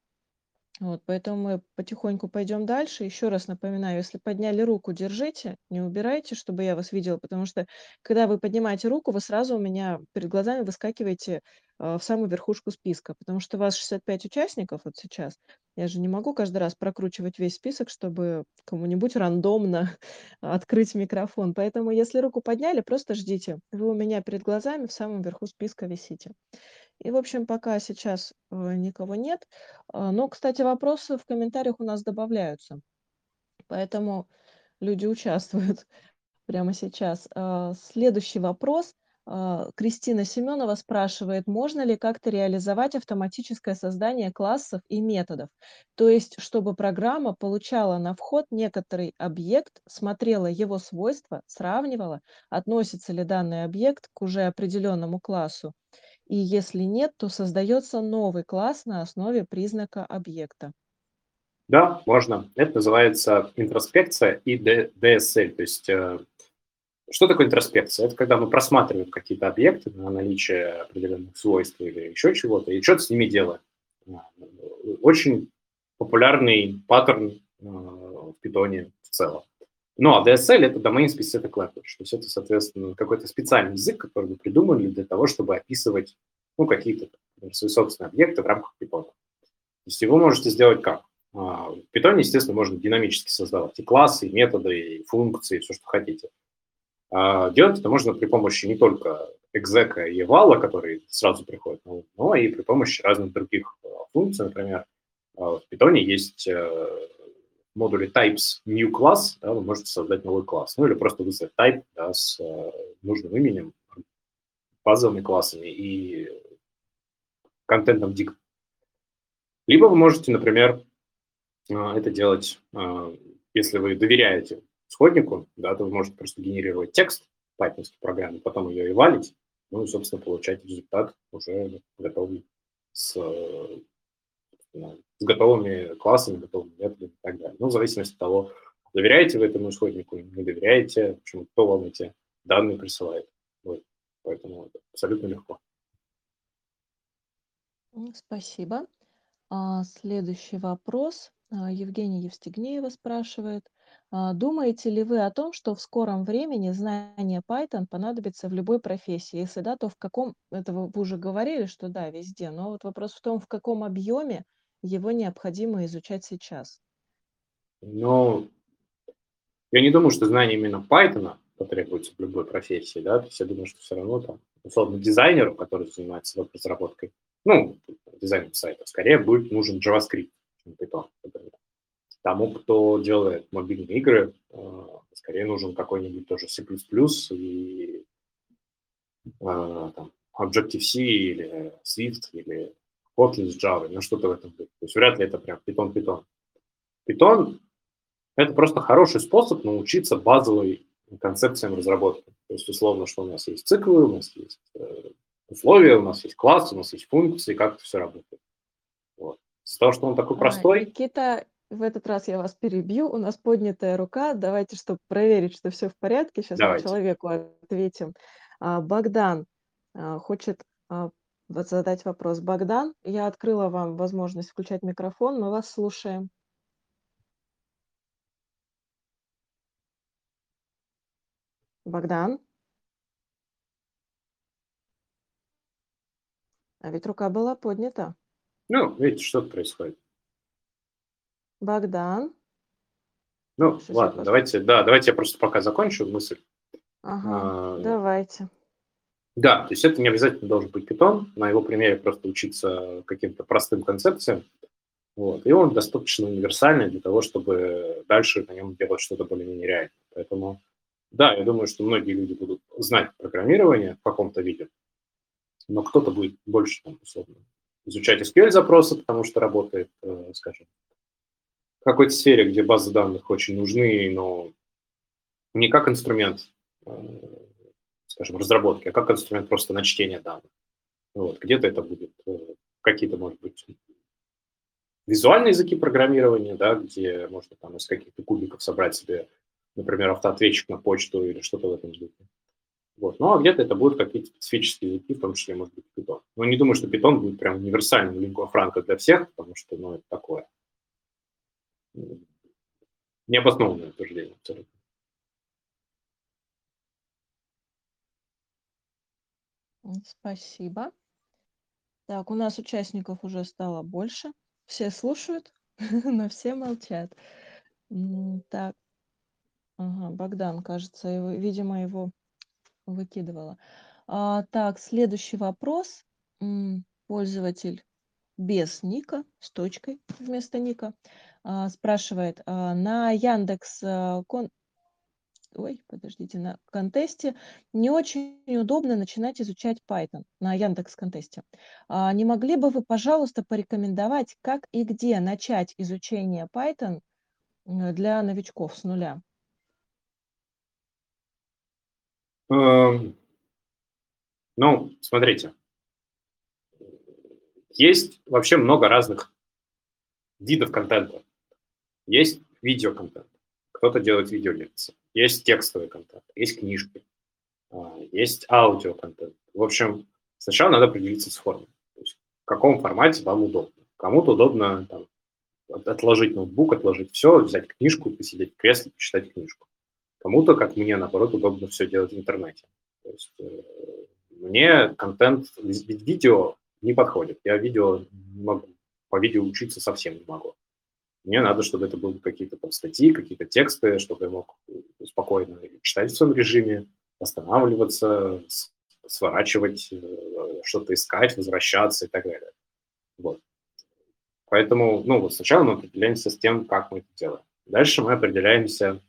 Вот, поэтому мы потихоньку пойдем дальше. Еще раз напоминаю, если подняли руку, держите, не убирайте, чтобы я вас видела, потому что когда вы поднимаете руку, вы сразу у меня перед глазами выскакиваете э, в самую верхушку списка, потому что у вас 65 участников вот сейчас. Я же не могу каждый раз прокручивать весь список, чтобы кому-нибудь рандомно открыть микрофон. Поэтому, если руку подняли, просто ждите. Вы у меня перед глазами в самом верху списка висите. И, в общем, пока сейчас э, никого нет. А, Но, кстати, вопросы в комментариях у нас добавляются. Поэтому люди участвуют прямо сейчас. А, Следующий вопрос. А, Кристина Семенова спрашивает, можно ли как-то реализовать автоматическое создание классов и методов? То есть, чтобы программа получала на вход некоторый объект, смотрела его свойства, сравнивала, относится ли данный объект к уже определенному классу, и если нет, то создается новый класс на основе признака объекта. Да, можно. Это называется интроспекция и DSL. То есть, э, что такое интроспекция? Это когда мы просматриваем какие-то объекты на наличие определенных свойств или еще чего-то, и что-то с ними делаем. А, Очень популярный паттерн э, в питоне в целом. Ну, а DSL – это Domain Specific Language, то есть это, соответственно, какой-то специальный язык, который мы придумали для того, чтобы описывать ну, какие-то свои собственные объекты в рамках питона. То есть его можете сделать как? А, В питоне, естественно, можно динамически создавать и классы, и методы, и функции, все, что хотите. А Делать это можно при помощи не только экзека и eval, который сразу приходит на но и при помощи разных других а, функций. Например, в питоне есть э, модуле types new class, да, вы можете создать новый класс, ну или просто вызвать type да, с э, нужным именем, базовыми классами и контентом dig. Либо вы можете, например, э, это делать, э, если вы доверяете исходнику, да, то вы можете просто генерировать текст в Python программе, потом ее и валить, ну и, собственно, получать результат уже готовый с, с готовыми классами, готовыми методами и так далее. Ну, в зависимости от того, доверяете вы этому исходнику, не доверяете, общем, кто вам эти данные присылает. Вот. Поэтому это абсолютно легко. Спасибо. А, Следующий вопрос. А, Евгения Евстигнеева спрашивает. а, Думаете ли вы о том, что в скором времени знание Python понадобится в любой профессии? Если да, то в каком, это вы уже говорили, что да, везде, но вот вопрос в том, в каком объеме его необходимо изучать сейчас? Но я не думаю, что знание именно Python потребуется в любой профессии, да, то есть я думаю, что все равно там, условно, дизайнеру, который занимается веб-разработкой, ну, дизайном сайта, скорее будет нужен JavaScript, чем Python, например. Тому, кто делает мобильные игры, э, скорее нужен какой-нибудь тоже C++ и э, там, Objective-C или Swift или Kotlin с Java, ну что-то в этом духе. То есть вряд ли это прям Python-Python. Python – это просто хороший способ научиться базовой концепциям разработки. То есть, условно, что у нас есть циклы, у нас есть э, условия, у нас есть класс, у нас есть функции, как это все работает. Вот. Из-за того, что он такой А, простой, Никита, в этот раз я вас перебью. У нас поднятая рука. Давайте, чтобы проверить, что все в порядке, сейчас мы давайте. человеку ответим. А, Богдан а, хочет а, задать вопрос. Богдан, я открыла вам возможность включать микрофон, мы вас слушаем. Богдан? А ведь рука была поднята. Ну, видите, что происходит. Богдан? Ну, Сейчас ладно, давайте, да, давайте я просто пока закончу мысль. Ага, а, давайте. Да, то есть это не обязательно должен быть питон, на его примере просто учиться каким-то простым концепциям. Вот. И он достаточно универсальный для того, чтобы дальше на нем делать что-то более-менее реальное. Поэтому, да, я думаю, что многие люди будут знать программирование в каком-то виде, но кто-то будет больше, там, условно, изучать SQL-запросы, потому что работает, э, скажем, в какой-то сфере, где базы данных очень нужны, но не как инструмент, э, скажем, разработки, а как инструмент просто на чтение данных. Вот. Где-то это будет э, какие-то, может быть, визуальные языки программирования, да, где можно там из каких-то кубиков собрать себе, например, автоответчик на почту или что-то в этом духе. Вот. Ну, а где-то это будут какие-то специфические языки, в том числе, может быть, Python. Но не думаю, что Python будет прям универсальным лингва франко для всех, потому что, ну, это такое необоснованное утверждение абсолютно. Спасибо. Так, у нас участников уже стало больше. Все слушают, но все молчат. Так, ага, Богдан, кажется, его, видимо, его выкидывала. А, так, следующий вопрос. Пользователь без ника, с точкой вместо ника, а, спрашивает, а, на Яндекс а, кон... Ой, подождите, на контесте не очень удобно начинать изучать Python на Яндекс контесте. Не могли бы вы, пожалуйста, порекомендовать, как и где начать изучение Python для новичков с нуля? Эм, ну, смотрите, есть вообще много разных видов контента. Есть видеоконтент, кто-то делает видеолекции, есть текстовый контент, есть книжки, а, есть аудиоконтент. В общем, сначала надо определиться с формой. То есть в каком формате вам удобно. Кому-то удобно там, отложить ноутбук, отложить все, взять книжку, посидеть в кресле, почитать книжку. Кому-то, как мне, наоборот, удобно все делать в интернете. То есть э, мне контент, видео не подходит. Я видео могу, по видео учиться совсем не могу. Мне надо, чтобы это были какие-то там статьи, какие-то тексты, чтобы я мог спокойно читать в своем режиме, останавливаться, сворачивать, э, что-то искать, возвращаться и так далее. Вот. Поэтому, ну, вот сначала мы определяемся с тем, как мы это делаем. Дальше мы определяемся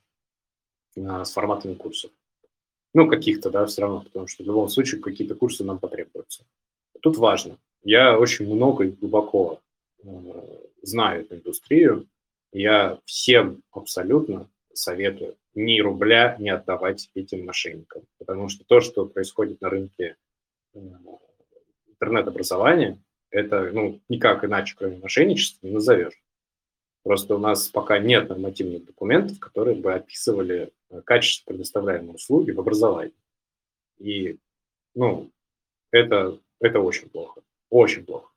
а, с форматами курсов. Ну, каких-то, да, все равно, потому что в любом случае какие-то курсы нам потребуются. Тут важно. Я очень много и глубоко э, знаю эту индустрию. Я всем абсолютно советую ни рубля не отдавать этим мошенникам. Потому что то, что происходит на рынке э, интернет-образования, это ну, никак иначе, кроме мошенничества, не назовешь. Просто у нас пока нет нормативных документов, которые бы описывали э, качество предоставляемой услуги в образовании. И, ну, это, это очень плохо. Очень плохо.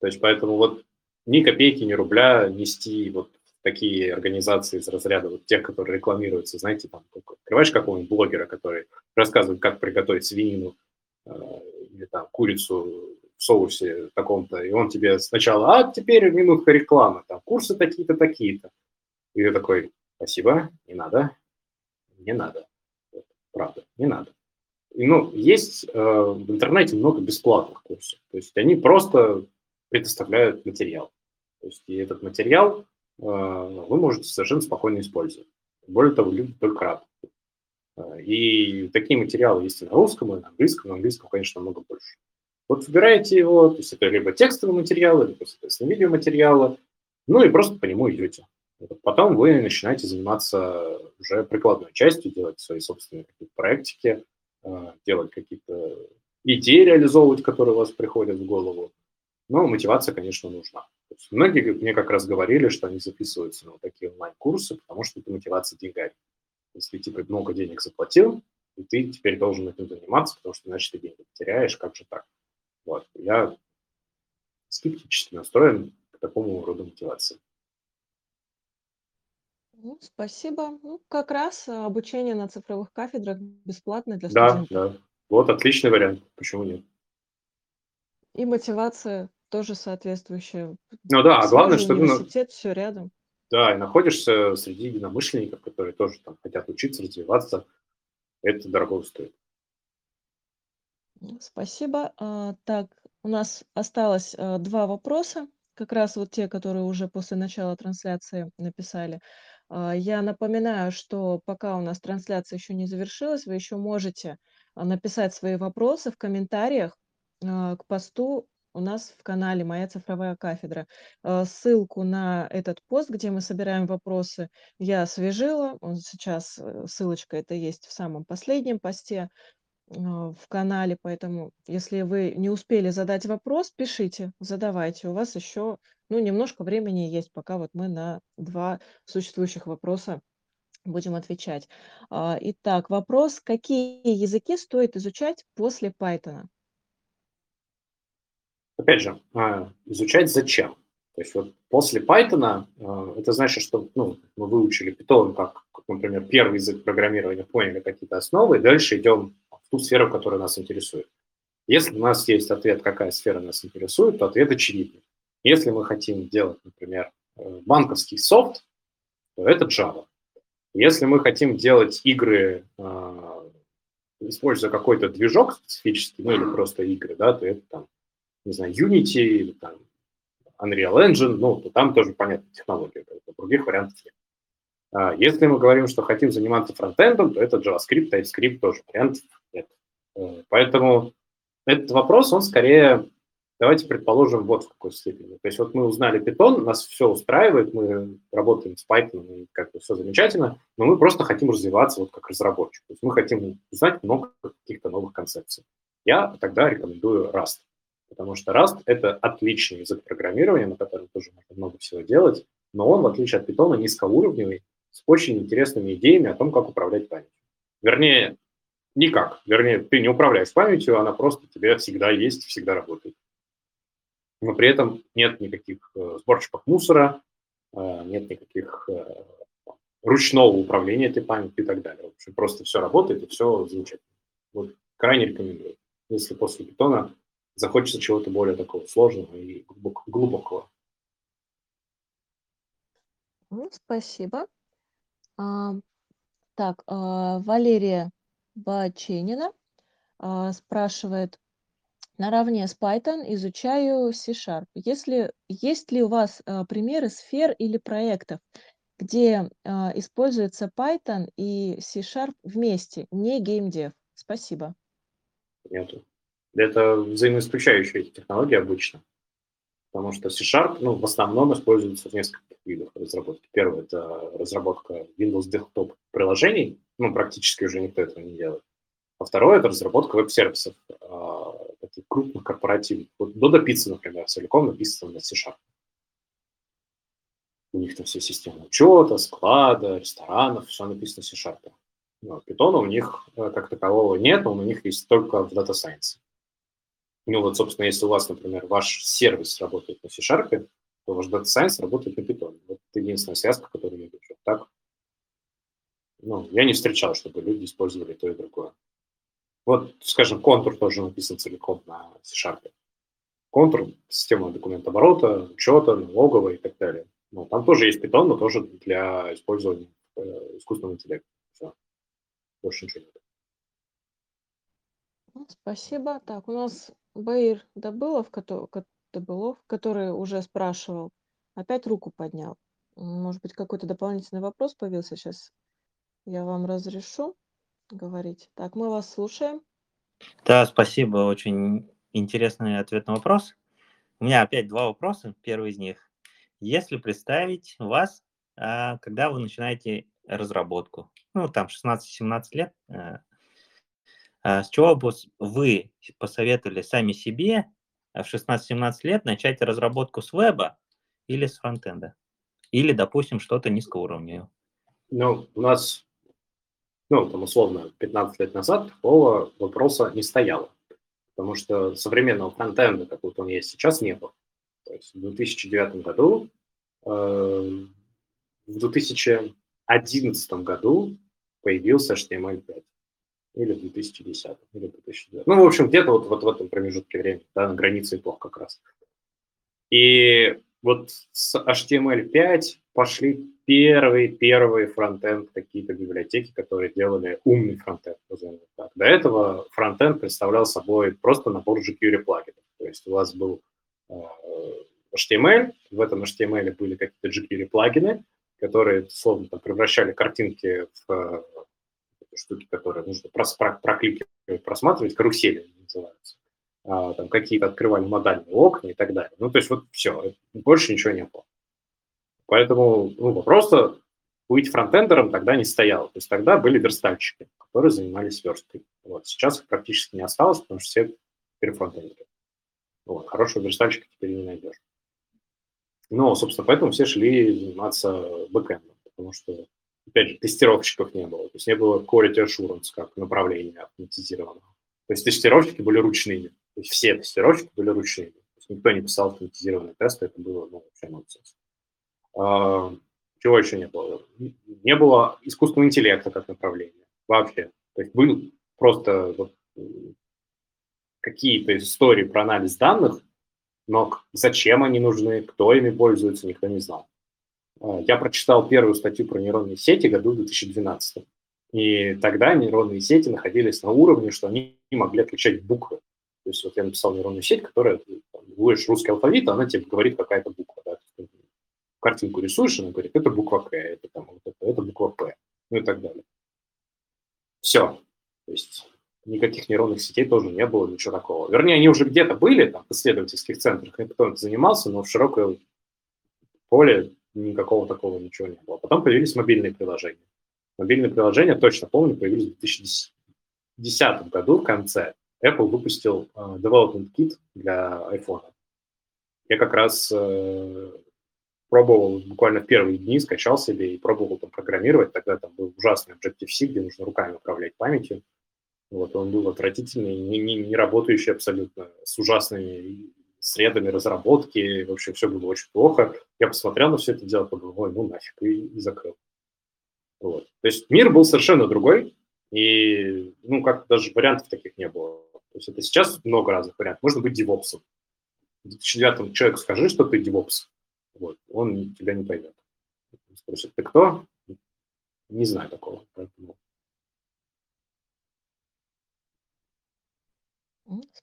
То есть поэтому вот ни копейки, ни рубля нести вот такие организации из разряда вот тех, которые рекламируются, знаете, там, открываешь какого-нибудь блогера, который рассказывает, как приготовить свинину э, или там курицу в соусе таком-то, и он тебе сначала, а теперь минутка рекламы, там, курсы такие-то, такие-то. И ты такой, спасибо, не надо, не надо, правда, не надо. И, ну, есть э, в интернете много бесплатных курсов, то есть они просто предоставляют материал. То есть и этот материал э, вы можете совершенно спокойно использовать. Более того, люди только рады. Э, и такие материалы есть и на русском, и на английском. На английском, конечно, намного больше. Вот выбираете его, то есть это либо текстовый материал, либо, соответственно, видеоматериалы, ну и просто по нему идете. Потом вы начинаете заниматься уже прикладной частью, делать свои собственные какие-то проектики, э, делать какие-то идеи реализовывать, которые у вас приходят в голову. Но мотивация, конечно, нужна. многие мне как раз говорили, что они записываются на вот такие онлайн-курсы, потому что это мотивация деньгами. Если типа много денег заплатил, и ты теперь должен этим заниматься, потому что иначе ты деньги теряешь, как же так? Вот. Я скептически настроен к такому роду мотивации. Ну, спасибо. Ну, как раз а, обучение на цифровых кафедрах бесплатно для Да, студентов. да. Вот отличный вариант. Почему нет? И мотивация тоже соответствующая. Ну да, а главное, что университет, все рядом. да, и находишься среди единомышленников, которые тоже там хотят учиться, развиваться. Это дорого стоит. Спасибо. А, Так, у нас осталось а, два вопроса, как раз вот те, которые уже после начала трансляции написали. А, Я напоминаю, что пока у нас трансляция еще не завершилась, вы еще можете написать свои вопросы в комментариях к посту у нас в канале «Моя цифровая кафедра». А, Ссылку на этот пост, где мы собираем вопросы, я освежила. Он сейчас, э, ссылочка это есть в самом последнем посте а, в канале, поэтому если вы не успели задать вопрос, пишите, задавайте. У вас еще, ну, немножко времени есть, пока вот мы на два существующих вопроса будем отвечать. А, Итак, вопрос, какие языки стоит изучать после Python? Опять же, а, изучать зачем? То есть вот после Python а, это значит, что ну, мы выучили Python как, например, первый язык программирования, поняли какие-то основы, и дальше идем в ту сферу, которая нас интересует. Если у нас есть ответ, какая сфера нас интересует, то ответ очевидный. Если мы хотим делать, например, э, банковский софт, то это Java. Если мы хотим делать игры, а, используя какой-то движок специфический, ну или просто игры, да, то это там, не знаю, Unity или там Unreal Engine, ну, то там тоже понятная технология, других вариантов нет. А если мы говорим, что хотим заниматься фронтендом, то это JavaScript, TypeScript тоже вариантов нет. Э, поэтому этот вопрос, он скорее, давайте предположим, вот в какой степени. То есть вот мы узнали Python, нас все устраивает, мы работаем с Python, и как бы все замечательно, но мы просто хотим развиваться вот как разработчик. То есть мы хотим узнать много каких-то новых концепций. Я тогда рекомендую Rust. Потому что Rust – это отличный язык программирования, на котором тоже можно много всего делать, но он, в отличие от Python, низкоуровневый, с очень интересными идеями о том, как управлять памятью. Вернее, никак. Вернее, ты не управляешь памятью, она просто у тебя всегда есть, всегда работает. Но при этом нет никаких э, сборщиков мусора, э, нет никаких э, ручного управления этой памятью и так далее. В общем, просто все работает и все замечательно. Вот крайне рекомендую. Если после питона захочется чего-то более такого сложного и глубокого. Ну, спасибо. А, так, а, Валерия Баченина а, спрашивает, наравне с Python изучаю C-Sharp. Если, есть ли у вас а, примеры сфер или проектов, где а, используется Python и C-Sharp вместе, не геймдев? Спасибо. Нету. Это взаимоисключающие технологии обычно. Потому что C-Sharp ну, в основном используется в нескольких видах разработки. Первое – это разработка Windows Desktop приложений. Ну, практически уже никто этого не делает. А второе – это разработка веб-сервисов, э, таких крупных корпоративных. Вот Dodo Pizza, например, целиком написана на C-Sharp. У них там все системы учета, склада, ресторанов, все написано в C-Sharp. Но Python у них э, как такового нет, но у них есть только в Data Science. Ну вот, собственно, если у вас, например, ваш сервис работает на C-Sharp, то ваш Data Science работает на Python. Вот единственная связка, которую я вижу. Так, ну, я не встречал, чтобы люди использовали то и другое. Вот, скажем, контур тоже написан целиком на C-Sharp. Контур, система документооборота, учета, налоговая и так далее. Ну, там тоже есть Python, но тоже для использования э, искусственного интеллекта. Все. Больше ничего нет. Ну, Спасибо. Так, у нас Баир Добылов, Добылов, который уже спрашивал, опять руку поднял. Может быть, какой-то дополнительный вопрос появился сейчас? Я вам разрешу говорить. Так, мы вас слушаем. Да, спасибо. Очень интересный ответ на вопрос. У меня опять два вопроса. Первый из них. Если представить вас, а, когда вы начинаете разработку, ну, там 16-17 лет, а, с чего бы вы посоветовали сами себе а, в 16-17 лет начать разработку с веба или с фронтенда? Или, допустим, что-то низкоуровневое? Ну, у нас, ну, там, условно, 15 лет назад такого вопроса не стояло. Потому что современного фронтенда, как вот он есть сейчас, не было. То есть в 2009 году, э, в 2000, 2011 году появился HTML5. Или в 2010, или в 2009. Ну, в общем, где-то вот, вот в этом промежутке времени, да, на границе эпох как раз. И вот с HTML5 пошли первые, первые фронтенд какие-то библиотеки, которые делали умный фронтенд, назовем так. До этого фронтенд представлял собой просто набор jQuery плагинов. То есть у вас был э, HTML, в этом HTML были какие-то jQuery плагины, которые, словно, там, превращали картинки в э, штуки, которые нужно прос, про, прокликивать, просматривать, карусели называются. А, там какие-то открывали модальные окна и так далее. Ну, то есть вот все, больше ничего не было. Поэтому ну, вопрос быть фронтендером тогда не стоял. То есть тогда были верстальщики, которые занимались версткой. Вот. Сейчас их практически не осталось, потому что все теперь фронтендеры. Вот. Хорошего верстальщика теперь не найдешь. Но, собственно, поэтому все шли заниматься бэкэндом, потому что, опять же, тестировщиков не было. То есть не было quality assurance как направления автоматизированного. То есть тестировщики были ручными. То есть все тестировщики были ручными. То есть никто не писал автоматизированные тесты, это было ну, вообще нонсенс. А, чего еще не было? Не было искусственного интеллекта как направления вообще. То есть был просто вот, какие-то истории про анализ данных, но зачем они нужны, кто ими пользуется, никто не знал. А, я прочитал первую статью про нейронные сети году в 2012. И тогда нейронные сети находились на уровне, что они могли отличать буквы. То есть вот я написал нейронную сеть, которая, вводишь русский алфавит, она тебе говорит какая-то буква. Да? картинку рисуешь, она говорит, это буква К, это, там, вот это, это буква П, ну и так далее. Все. То есть никаких нейронных сетей тоже не было, ничего такого. Вернее, они уже где-то были, там, в исследовательских центрах, и кто-то занимался, но в широкое поле никакого такого ничего не было. Потом появились мобильные приложения. Мобильные приложения, точно помню, появились в 2010 году, в конце. Apple выпустил uh, Development Kit для iPhone. Я как раз uh, пробовал буквально в первые дни, скачал себе и пробовал там программировать. Тогда там был ужасный Objective-C, где нужно руками управлять памятью. Вот, он был отвратительный, не, не, не работающий абсолютно, с ужасными средами разработки, в общем, все было очень плохо. Я посмотрел на все это дело, подумал, ой, ну нафиг, и, и закрыл. Вот. То есть мир был совершенно другой, и, ну, как даже вариантов таких не было. То есть это сейчас много разных вариантов. Можно быть девопсом. В 2009 человеку скажи, что ты девопс. Вот, он тебя не поймет. Спросит, ты кто? Не знаю такого. Поэтому...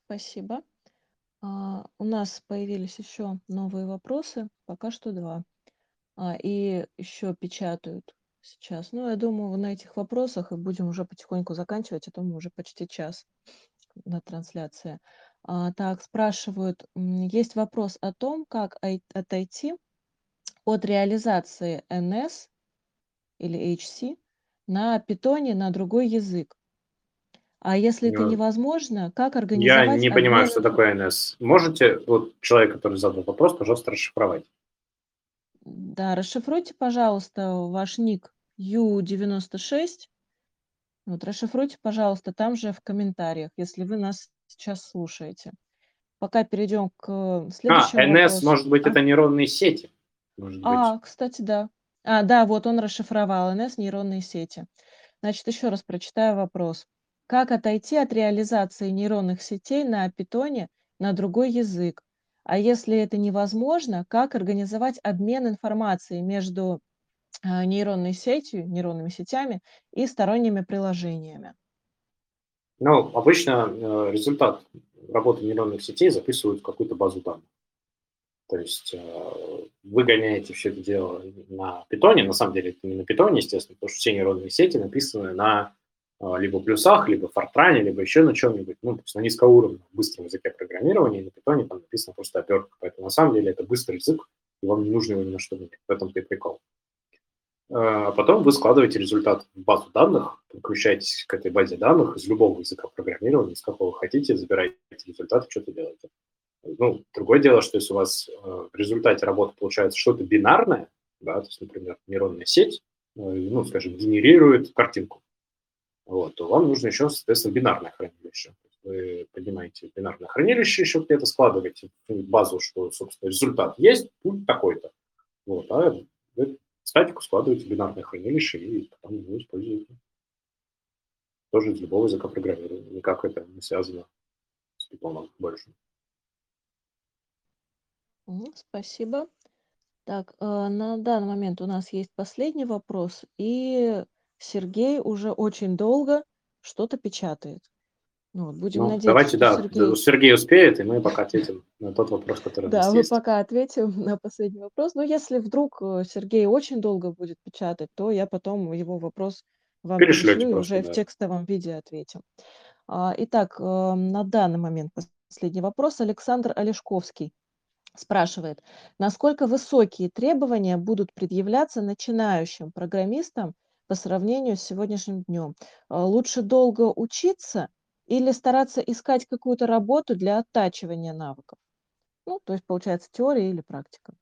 Спасибо. А, у нас появились еще новые вопросы, пока что два. А, и еще печатают сейчас. Ну, я думаю, на этих вопросах и будем уже потихоньку заканчивать, а то мы уже почти час на трансляции. А, так, спрашивают, есть вопрос о том, как отойти от реализации NS или HC на питоне на другой язык. А если это Ну, невозможно, как Я организовать не понимаю, обмен что такое NS. Можете, вот человек, который задал вопрос, пожалуйста, расшифровать? Да, расшифруйте, пожалуйста, ваш ник U96. Вот, расшифруйте, пожалуйста, там же в комментариях, если вы нас сейчас слушаете. Пока перейдем к А, следующему NS, вопросу. может быть, А, это нейронные сети? Может быть. а, кстати, да. А, да, вот он расшифровал NS нейронные сети. Значит, еще раз прочитаю вопрос. Как отойти от реализации нейронных сетей на питоне на другой язык? А если это невозможно, как организовать обмен информацией между э, нейронной сетью, нейронными сетями и сторонними приложениями? Ну, обычно э, результат работы нейронных сетей записывают в какую-то базу данных. То есть э, вы гоняете все это дело на питоне, на самом деле это не на питоне, естественно, потому что все нейронные сети написаны на либо плюсах, либо фортране, либо еще на чем-нибудь, ну, то есть на низкоуровневом быстром языке программирования, и на питоне там написано просто обертка, поэтому на самом деле это быстрый язык, и вам не нужно его ни на что менять, в этом-то прикол. А потом вы складываете результат в базу данных, подключаетесь к этой базе данных из любого языка программирования, из какого хотите, забираете результаты, что-то делаете. Ну, другое дело, что если у вас э, в результате работы получается что-то бинарное, да, то есть, например, нейронная сеть, э, ну, скажем, генерирует картинку, вот, то вам нужно еще, соответственно, бинарное хранилище. Вы поднимаете бинарное хранилище еще где-то, складываете в базу, что, собственно, результат есть, путь такой-то. Вот, а статику, складываете бинарное хранилище и потом его используете. Тоже из любого языка программирования. Никак это не связано с питоном больше. Спасибо. Так, э, на данный момент у нас есть последний вопрос, и Сергей уже очень долго что-то печатает. Ну, вот, будем Ну, надеяться, давайте, да, Сергей... Сергей успеет, и мы пока ответим на тот вопрос, который у Да, нас вы есть. пока ответим на последний вопрос. Но если вдруг э, Сергей очень долго будет печатать, то я потом его вопрос вам перешлю и уже в да. текстовом виде ответим. А, Итак, э, на данный момент последний вопрос. Александр Олешковский спрашивает, насколько высокие требования будут предъявляться начинающим программистам по сравнению с сегодняшним днем? А, Лучше долго учиться или стараться искать какую-то работу для оттачивания навыков? Ну, то есть, получается, теория или практика.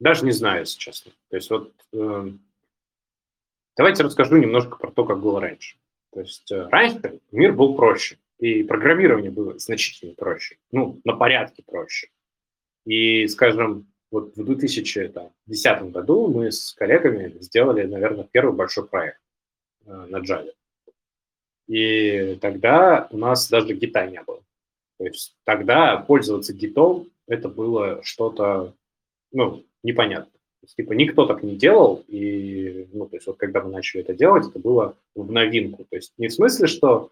Даже не знаю, если честно. То есть вот э, давайте расскажу немножко про то, как было раньше. То есть э, раньше мир был проще, и программирование было значительно проще, ну, на порядке проще. И, скажем, вот в 2010 году мы с коллегами сделали, наверное, первый большой проект э, на Java. И тогда у нас даже гита не было. То есть тогда пользоваться гитом это было что-то, ну, непонятно. То есть, типа никто так не делал, и, ну, то есть вот когда мы начали это делать, это было в новинку. То есть не в смысле, что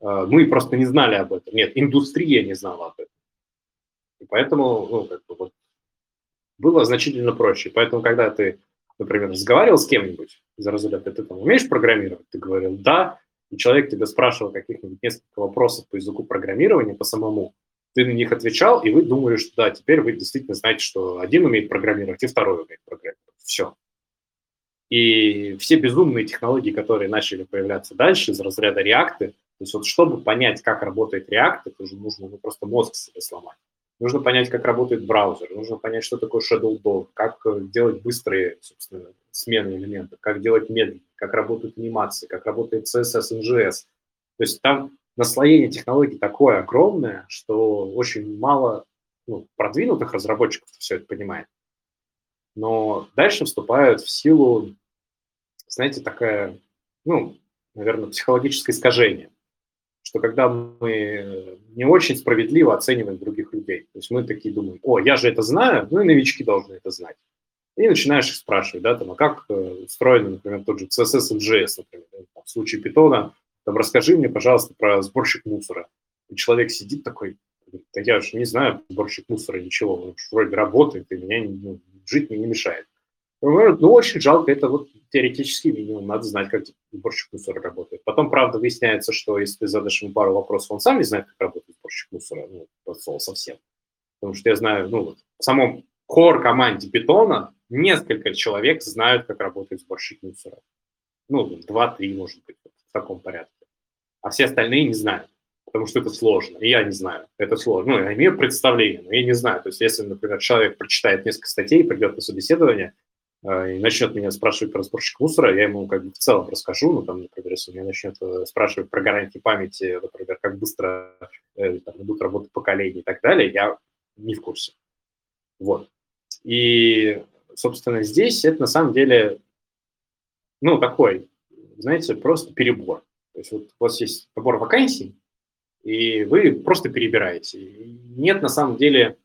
э, мы просто не знали об этом. Нет, индустрия не знала об этом. И поэтому, ну, как бы вот было значительно проще. Поэтому, когда ты, например, разговаривал с кем-нибудь из разряда, ты там умеешь программировать? Ты говорил «да», и человек тебя спрашивал каких-нибудь несколько вопросов по языку программирования, по самому, ты на них отвечал, и вы думали, что да, теперь вы действительно знаете, что один умеет программировать, и второй умеет программировать. Все. И все безумные технологии, которые начали появляться дальше из разряда React, то есть вот чтобы понять, как работает React, это же нужно ну, просто мозг себе сломать. Нужно понять, как работает браузер, нужно понять, что такое Shadow DOM, как э, делать быстрые, собственно, смены элементов, как делать медленно, как работают анимации, как работает CSS, NGS. То есть там наслоение технологий такое огромное, что очень мало ну, продвинутых разработчиков все это понимает. Но дальше вступают в силу, знаете, такая, ну, наверное, психологическое искажение что когда мы не очень справедливо оцениваем других людей. То есть мы такие думаем, о, я же это знаю, ну и новички должны это знать. И начинаешь их спрашивать, да, там, а как устроен, например, тот же CSS и JS, например, да, в случае питона, там, расскажи мне, пожалуйста, про сборщик мусора. И человек сидит такой, да я же не знаю сборщик мусора, ничего, он вроде работает, и меня ну, жить мне не мешает. Ну, очень жалко, это вот теоретический минимум, надо знать, как сборщик мусора работает. Потом, правда, выясняется, что если ты задашь ему пару вопросов, он сам не знает, как работает сборщик мусора, ну, просто совсем. Потому что я знаю, ну, вот, в самом core команде питона несколько человек знают, как работает сборщик мусора. Ну, два-три, может быть, в таком порядке. А все остальные не знают, потому что это сложно. И я не знаю, это сложно. Ну, я имею представление, но я не знаю. То есть, если, например, человек прочитает несколько статей, придет на собеседование – и начнет меня спрашивать про сборщик мусора, я ему как бы в целом расскажу, ну, там, например, если меня начнет э, спрашивать про гарантии памяти, например, как быстро э, там, идут работы поколений и так далее, я не в курсе. Вот. И, собственно, здесь это на самом деле, ну, такой, знаете, просто перебор. То есть вот у вас есть набор вакансий, и вы просто перебираете. нет на самом деле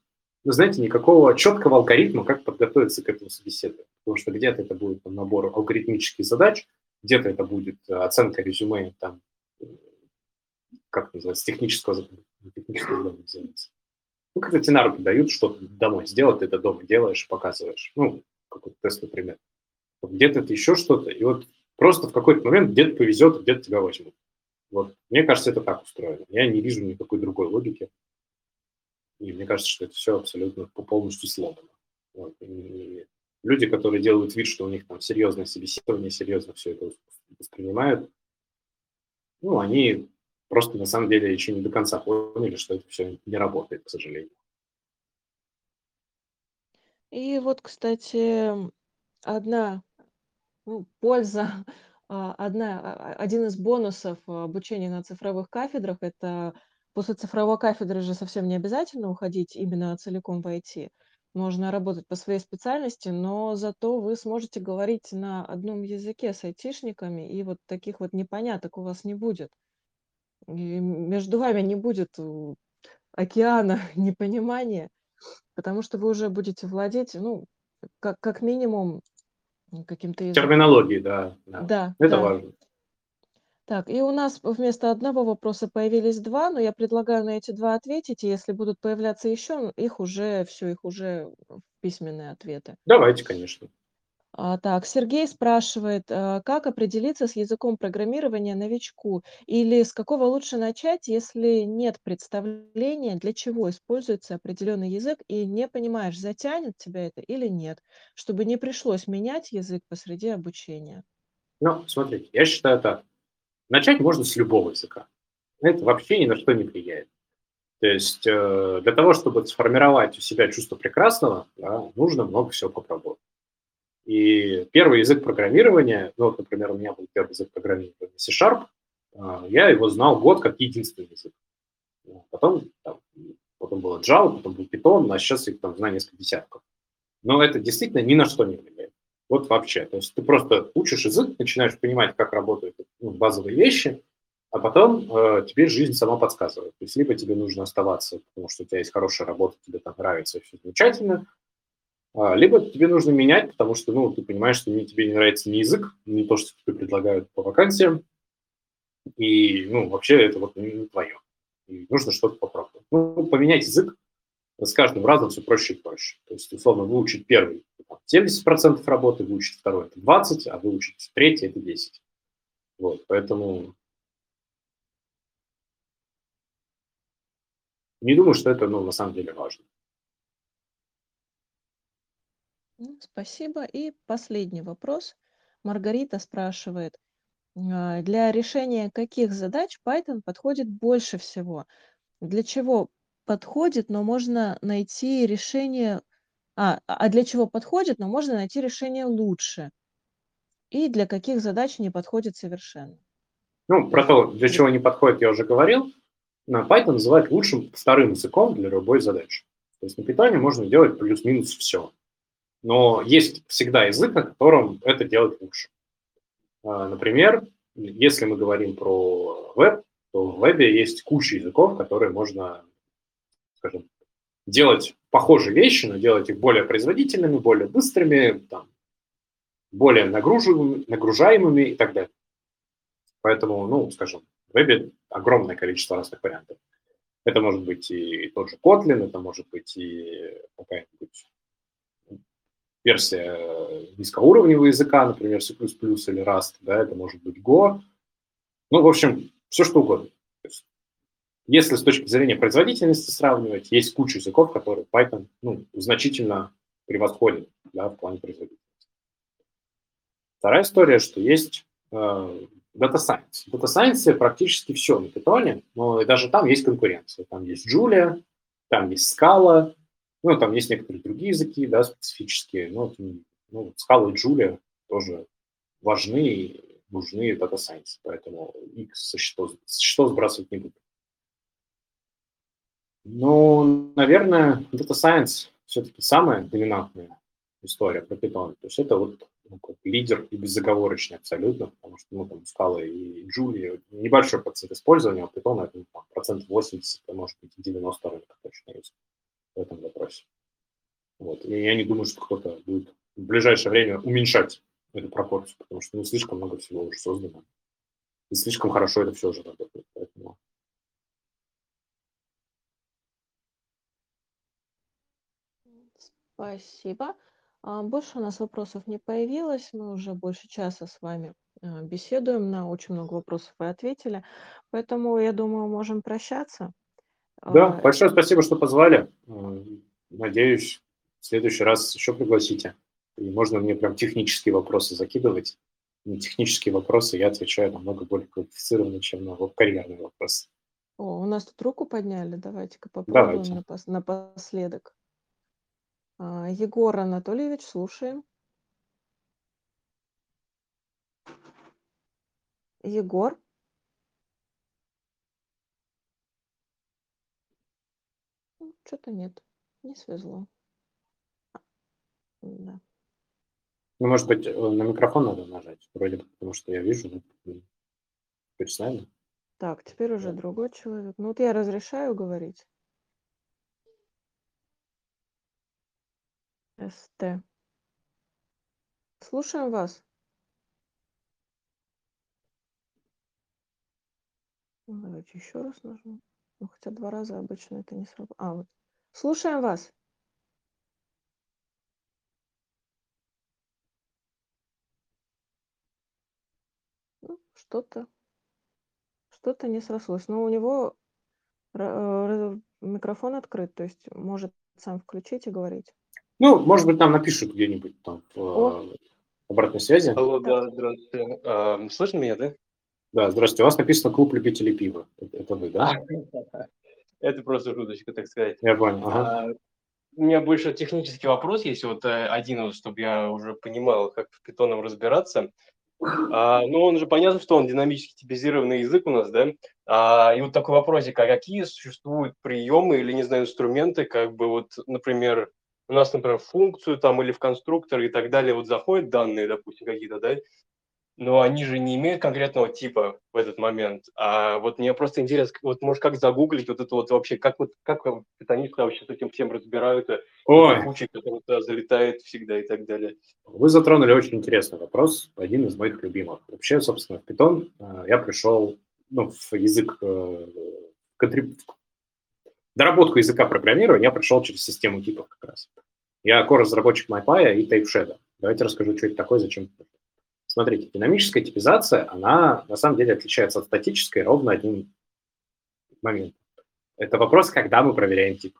вы знаете, никакого четкого алгоритма, как подготовиться к этому собеседованию. Потому что где-то это будет там, набор алгоритмических задач, где-то это будет э, оценка резюме, там, э, как называется, технического, технического называется. Ну, когда тебе на руки дают что-то домой сделать, ты это дома делаешь, показываешь. Ну, какой-то тест, например. Где-то это еще что-то, и вот просто в какой-то момент где-то повезет, где-то тебя возьмут. Вот, мне кажется, это так устроено. Я не вижу никакой другой логики. И мне кажется, что это все абсолютно полностью сломано. Вот. И люди, которые делают вид, что у них там серьезное собеседование, серьезно все это воспринимают, ну, они просто на самом деле еще не до конца поняли, что это все не работает, к сожалению. И вот, кстати, одна ну, польза, а, одна, а, один из бонусов обучения на цифровых кафедрах – это После цифровой кафедры же совсем не обязательно уходить именно целиком в IT. Можно работать по своей специальности, но зато вы сможете говорить на одном языке с айтишниками, и вот таких вот непоняток у вас не будет. И между вами не будет океана непонимания, потому что вы уже будете владеть, ну, как, как минимум каким-то языком. Терминологии, да. Да, Да, это да. важно. Так, и у нас вместо одного вопроса появились два, но я предлагаю на эти два ответить, и если будут появляться еще, их уже все, их уже письменные ответы. Давайте, конечно. А, так, Сергей спрашивает, а, как определиться с языком программирования новичку? Или с какого лучше начать, если нет представления, для чего используется определенный язык, и не понимаешь, затянет тебя это или нет, чтобы не пришлось менять язык посреди обучения? Ну, смотрите, я считаю так. Начать можно с любого языка. Это вообще ни на что не влияет. То есть э, для того, чтобы сформировать у себя чувство прекрасного, да, нужно много всего попробовать. И первый язык программирования, ну, вот, например, у меня был первый язык программирования C-Sharp, а, я его знал год как единственный язык. Потом, там, потом было Java, потом был Python, а сейчас их там знаю несколько десятков. Но это действительно ни на что не влияет. Вот вообще. То есть ты просто учишь язык, начинаешь понимать, как работают ну, базовые вещи, а потом э, тебе жизнь сама подсказывает. То есть либо тебе нужно оставаться, потому что у тебя есть хорошая работа, тебе там нравится, все замечательно, а, либо тебе нужно менять, потому что, ну, ты понимаешь, что тебе не нравится ни язык, не то, что тебе предлагают по вакансиям, и, ну, вообще это вот не твое. И нужно что-то попробовать. Ну, поменять язык с каждым разом все проще и проще. То есть, условно, выучить первый 70% работы, выучить второй это 20, а выучить третий это 10. Вот, поэтому не думаю, что это, ну, на самом деле важно. Спасибо. И последний вопрос. Маргарита спрашивает, а, для решения каких задач Python подходит больше всего? Для чего подходит, но можно найти решение... А, а для чего подходит, но можно найти решение лучше? И для каких задач не подходит совершенно? Ну, про то, для чего не подходит, я уже говорил. На Python называют лучшим вторым языком для любой задачи. То есть на Python можно делать плюс-минус все но есть всегда язык, на котором это делать лучше. А, например, если мы говорим про веб, то в вебе есть куча языков, которые можно, скажем, делать похожие вещи, но делать их более производительными, более быстрыми, там, более нагружаемыми, нагружаемыми и так далее. Поэтому, ну, скажем, в вебе огромное количество разных вариантов. Это может быть и тот же Kotlin, это может быть и какая-нибудь версия низкоуровневого языка, например, C++ или Rust, да, это может быть Go. Ну, в общем, все что угодно. Есть, если с точки зрения производительности сравнивать, есть куча языков, которые Python ну, значительно превосходит да, в плане производительности. Вторая история, что есть э, Data Science. В Data Science практически все на Python, но даже там есть конкуренция. Там есть Julia, там есть Scala, ну, там есть некоторые другие языки, да, специфические, но ну, Scala и Julia тоже важны и нужны Data Science, поэтому их со счетов, со счетов сбрасывать не буду. Ну, наверное, Data Science все-таки самая доминантная история про Python. То есть это вот ну, как лидер и безоговорочный абсолютно, потому что ну, там Scala и Julia небольшой процент использования, а Python это ну, там, процент 80, а может быть 90 рынка точно есть в этом вопросе. Вот. И я не думаю, что кто-то будет в ближайшее время уменьшать эту пропорцию, потому что ну, слишком много всего уже создано. И слишком хорошо это все уже работает. Поэтому... Спасибо. А, больше у нас вопросов не появилось. Мы уже больше часа с вами а, беседуем. На очень много вопросов вы ответили. Поэтому, я думаю, можем прощаться. Да, а, большое спасибо, что позвали. Надеюсь, в следующий раз еще пригласите. И можно мне прям технические вопросы закидывать. На технические вопросы я отвечаю намного более квалифицированно, чем на карьерные вопросы. О, у нас тут руку подняли. Давайте-ка попробуем Давайте. напос- напоследок. А, Егор Анатольевич, слушаем. Егор? Ну, Что-то нет, не свезло. Да. Ну, может быть, э, на микрофон надо нажать, вроде бы, потому что я вижу, ну, теперь с нами. Так, теперь уже другой человек. Ну вот я разрешаю говорить. СТ. Слушаем вас. Ну, давайте еще раз нажму. Ну, хотя два раза обычно это не сработает. А, вот. Слушаем вас. Ну, что-то что-то не срослось. Но у него э, микрофон открыт, то есть может сам включить и говорить. Ну, может быть, нам напишут где-нибудь там в О. Э, обратной связи. Алло, да, здравствуйте. А, слышно меня, да? Да, здравствуйте. У вас написано «Клуб любителей пива». Это вы, да? Это просто шуточка, так сказать. Я понял. Ага. А, у меня больше технический вопрос есть, вот э, один, чтобы я уже понимал, как в питоном разбираться. А, ну, он же понятно, что он динамически типизированный язык у нас, да? А, и вот такой вопросик, а какие существуют приемы или, не знаю, инструменты, как бы вот, например, у нас, например, в функцию там или в конструктор и так далее, вот заходят данные, допустим, какие-то, да, но они же не имеют конкретного типа в этот момент. А вот мне просто интересно, вот может как загуглить вот это вот вообще, как вот как питонисты вообще с этим всем разбираются, Ой. куча, которая туда залетает всегда и так далее. Вы затронули очень интересный вопрос, один из моих любимых. Вообще, собственно, в Python э, я пришел ну, в язык э, контриб доработку языка программирования я пришел через систему типов как раз. Я core-разработчик MyPy и TypeShadow. Давайте расскажу, что это такое, зачем. Смотрите, динамическая типизация, она на самом деле отличается от статической ровно одним моментом. Это вопрос, когда мы проверяем тип.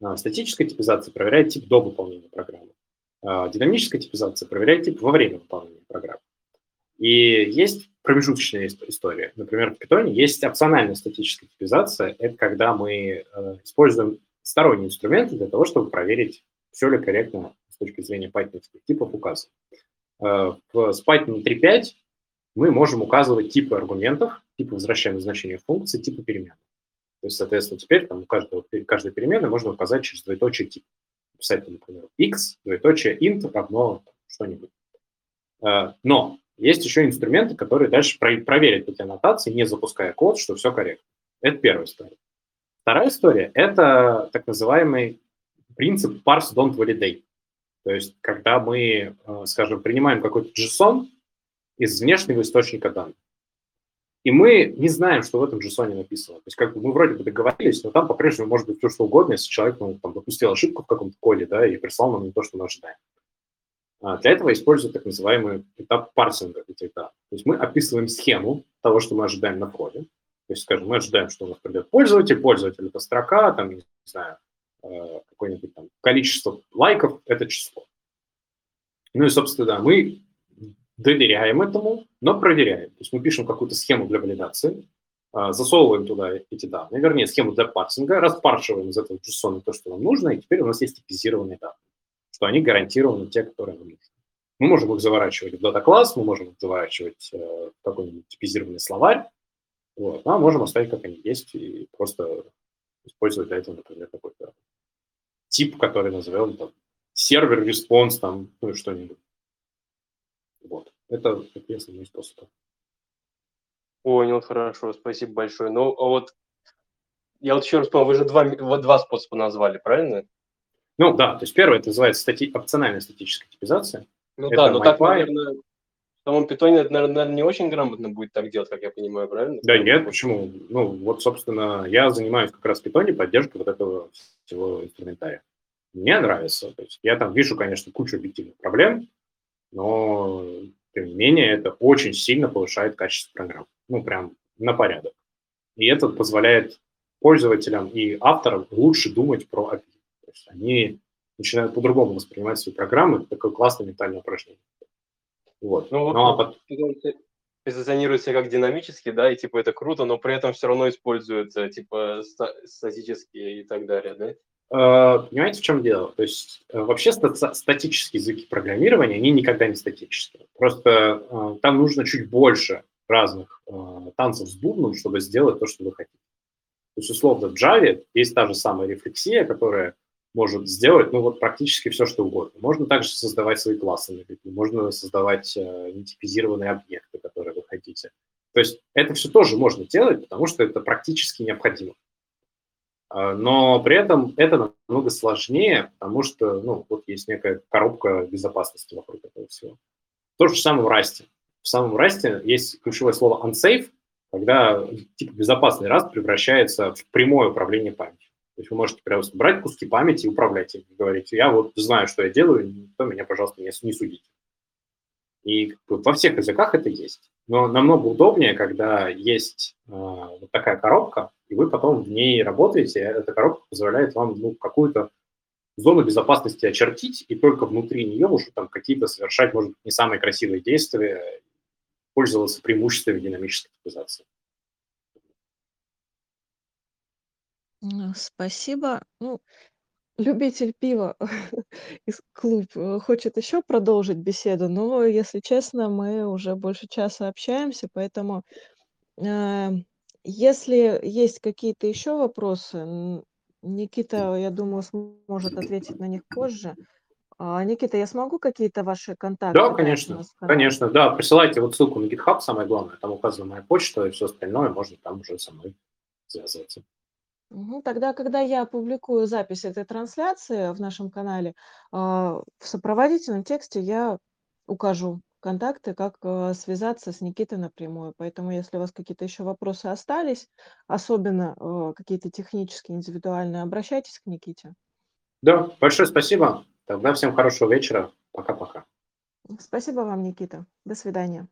А, статическая типизация проверяет тип до выполнения программы. А, динамическая типизация проверяет тип во время выполнения программы. И есть промежуточная история. Например, в Python есть опциональная статическая типизация. Это когда мы э, используем сторонние инструменты для того, чтобы проверить, все ли корректно с точки зрения Python типов указано. Э, в, Python 3.5 мы можем указывать типы аргументов, типы возвращаемых значения функций, типы перемен. То есть, соответственно, теперь там у каждого, каждой перемены можно указать через двоеточие тип. Писать, например, x, двоеточие int равно что-нибудь. Э, но есть еще инструменты, которые дальше проверят эти аннотации, не запуская код, что все корректно. Это первая история. Вторая история – это так называемый принцип parse don't validate. То есть, когда мы, э, скажем, принимаем какой-то JSON из внешнего источника данных, и мы не знаем, что в этом JSON написано. То есть, как бы мы вроде бы договорились, но там по-прежнему может быть все, что угодно, если человек ну, там, допустил ошибку в каком-то коде, да, и прислал нам не то, что мы ожидаем. А для этого используют так называемый этап парсинга этих данных. То есть мы описываем схему того, что мы ожидаем на входе. То есть, скажем, мы ожидаем, что у нас придет пользователь, пользователь – это строка, там, не знаю, э, какое-нибудь там количество лайков – это число. Ну и, собственно, да, мы доверяем этому, но проверяем. То есть мы пишем какую-то схему для валидации, а, засовываем туда эти данные, вернее, схему для парсинга, распаршиваем из этого JSON то, что нам нужно, и теперь у нас есть типизированные данные что они гарантированы те, которые нам нужны. Мы можем их заворачивать в dataclass, мы можем их заворачивать э, в какой-нибудь типизированный словарь, вот, а можем оставить, как они есть, и просто использовать для этого, например, какой-то тип, который назовем там server response, там, ну и что-нибудь. Вот. Это такие основные способы. Понял, хорошо, спасибо большое. Ну, а вот я вот еще раз помню, вы же два, два способа назвали, правильно? Ну да, то есть первое, это называется стати... опциональная статическая типизация. Ну это да, но так, наверное, в самом питоне это, наверное, не очень грамотно будет так делать, как я понимаю, правильно? Да нет, почему? Ну вот, собственно, я занимаюсь как раз в питоне поддержкой вот этого всего инструментария. Мне нравится. То есть я там вижу, конечно, кучу объективных проблем, но, тем не менее, это очень сильно повышает качество программ. Ну, прям на порядок. И это позволяет пользователям и авторам лучше думать про API есть они начинают по-другому воспринимать свои программы. Это такое классное ментальное упражнение. Вот. Ну, ну, а под... позиционируется как динамически, да, и типа это круто, но при этом все равно используется типа статические и так далее, да? Uh, понимаете, в чем дело? То есть uh, вообще ста- статические языки программирования, они никогда не статические. Просто uh, там нужно чуть больше разных танцев с бубном, чтобы сделать то, что вы хотите. То есть, условно, в Java есть та же самая рефлексия, которая может сделать, ну, вот практически все, что угодно. Можно также создавать свои классы на Git, можно создавать э, нетипизированные объекты, которые вы хотите. То есть это все тоже можно делать, потому что это практически необходимо. А, но при этом это намного сложнее, потому что, ну, вот есть некая коробка безопасности вокруг этого всего. То же самое в Rust. В самом Rust есть ключевое слово unsafe, когда типа безопасный Rust превращается в прямое управление памятью. То есть вы можете просто брать куски памяти и управлять им. Говорить, я вот знаю, что я делаю, никто меня, пожалуйста, не, не судите. И во всех языках это есть. Но намного удобнее, когда есть э, вот такая коробка, и вы потом в ней работаете. Эта коробка позволяет вам ну, какую-то зону безопасности очертить, и только внутри нее уже там какие-то совершать, может быть, не самые красивые действия, пользоваться преимуществами динамической Спасибо. Ну, любитель пива из клуб э, хочет еще продолжить беседу, но, если честно, мы уже больше часа общаемся, поэтому, э, если есть какие-то еще вопросы, Никита, я думаю, сможет ответить на них позже. А, Никита, я смогу какие-то ваши контакты Да, конечно, конечно, да. Присылайте вот ссылку на GitHub, самое главное, там указана моя почта и все остальное, можно там уже со мной связываться. Угу. Тогда, когда я опубликую запись этой трансляции в нашем канале, а, в сопроводительном тексте я укажу контакты, как э, связаться с Никитой напрямую. Поэтому, если у вас какие-то еще вопросы остались, особенно э, какие-то технические, индивидуальные, обращайтесь к Никите. Да, большое спасибо. Тогда всем хорошего вечера. Пока-пока. Спасибо вам, Никита. До свидания.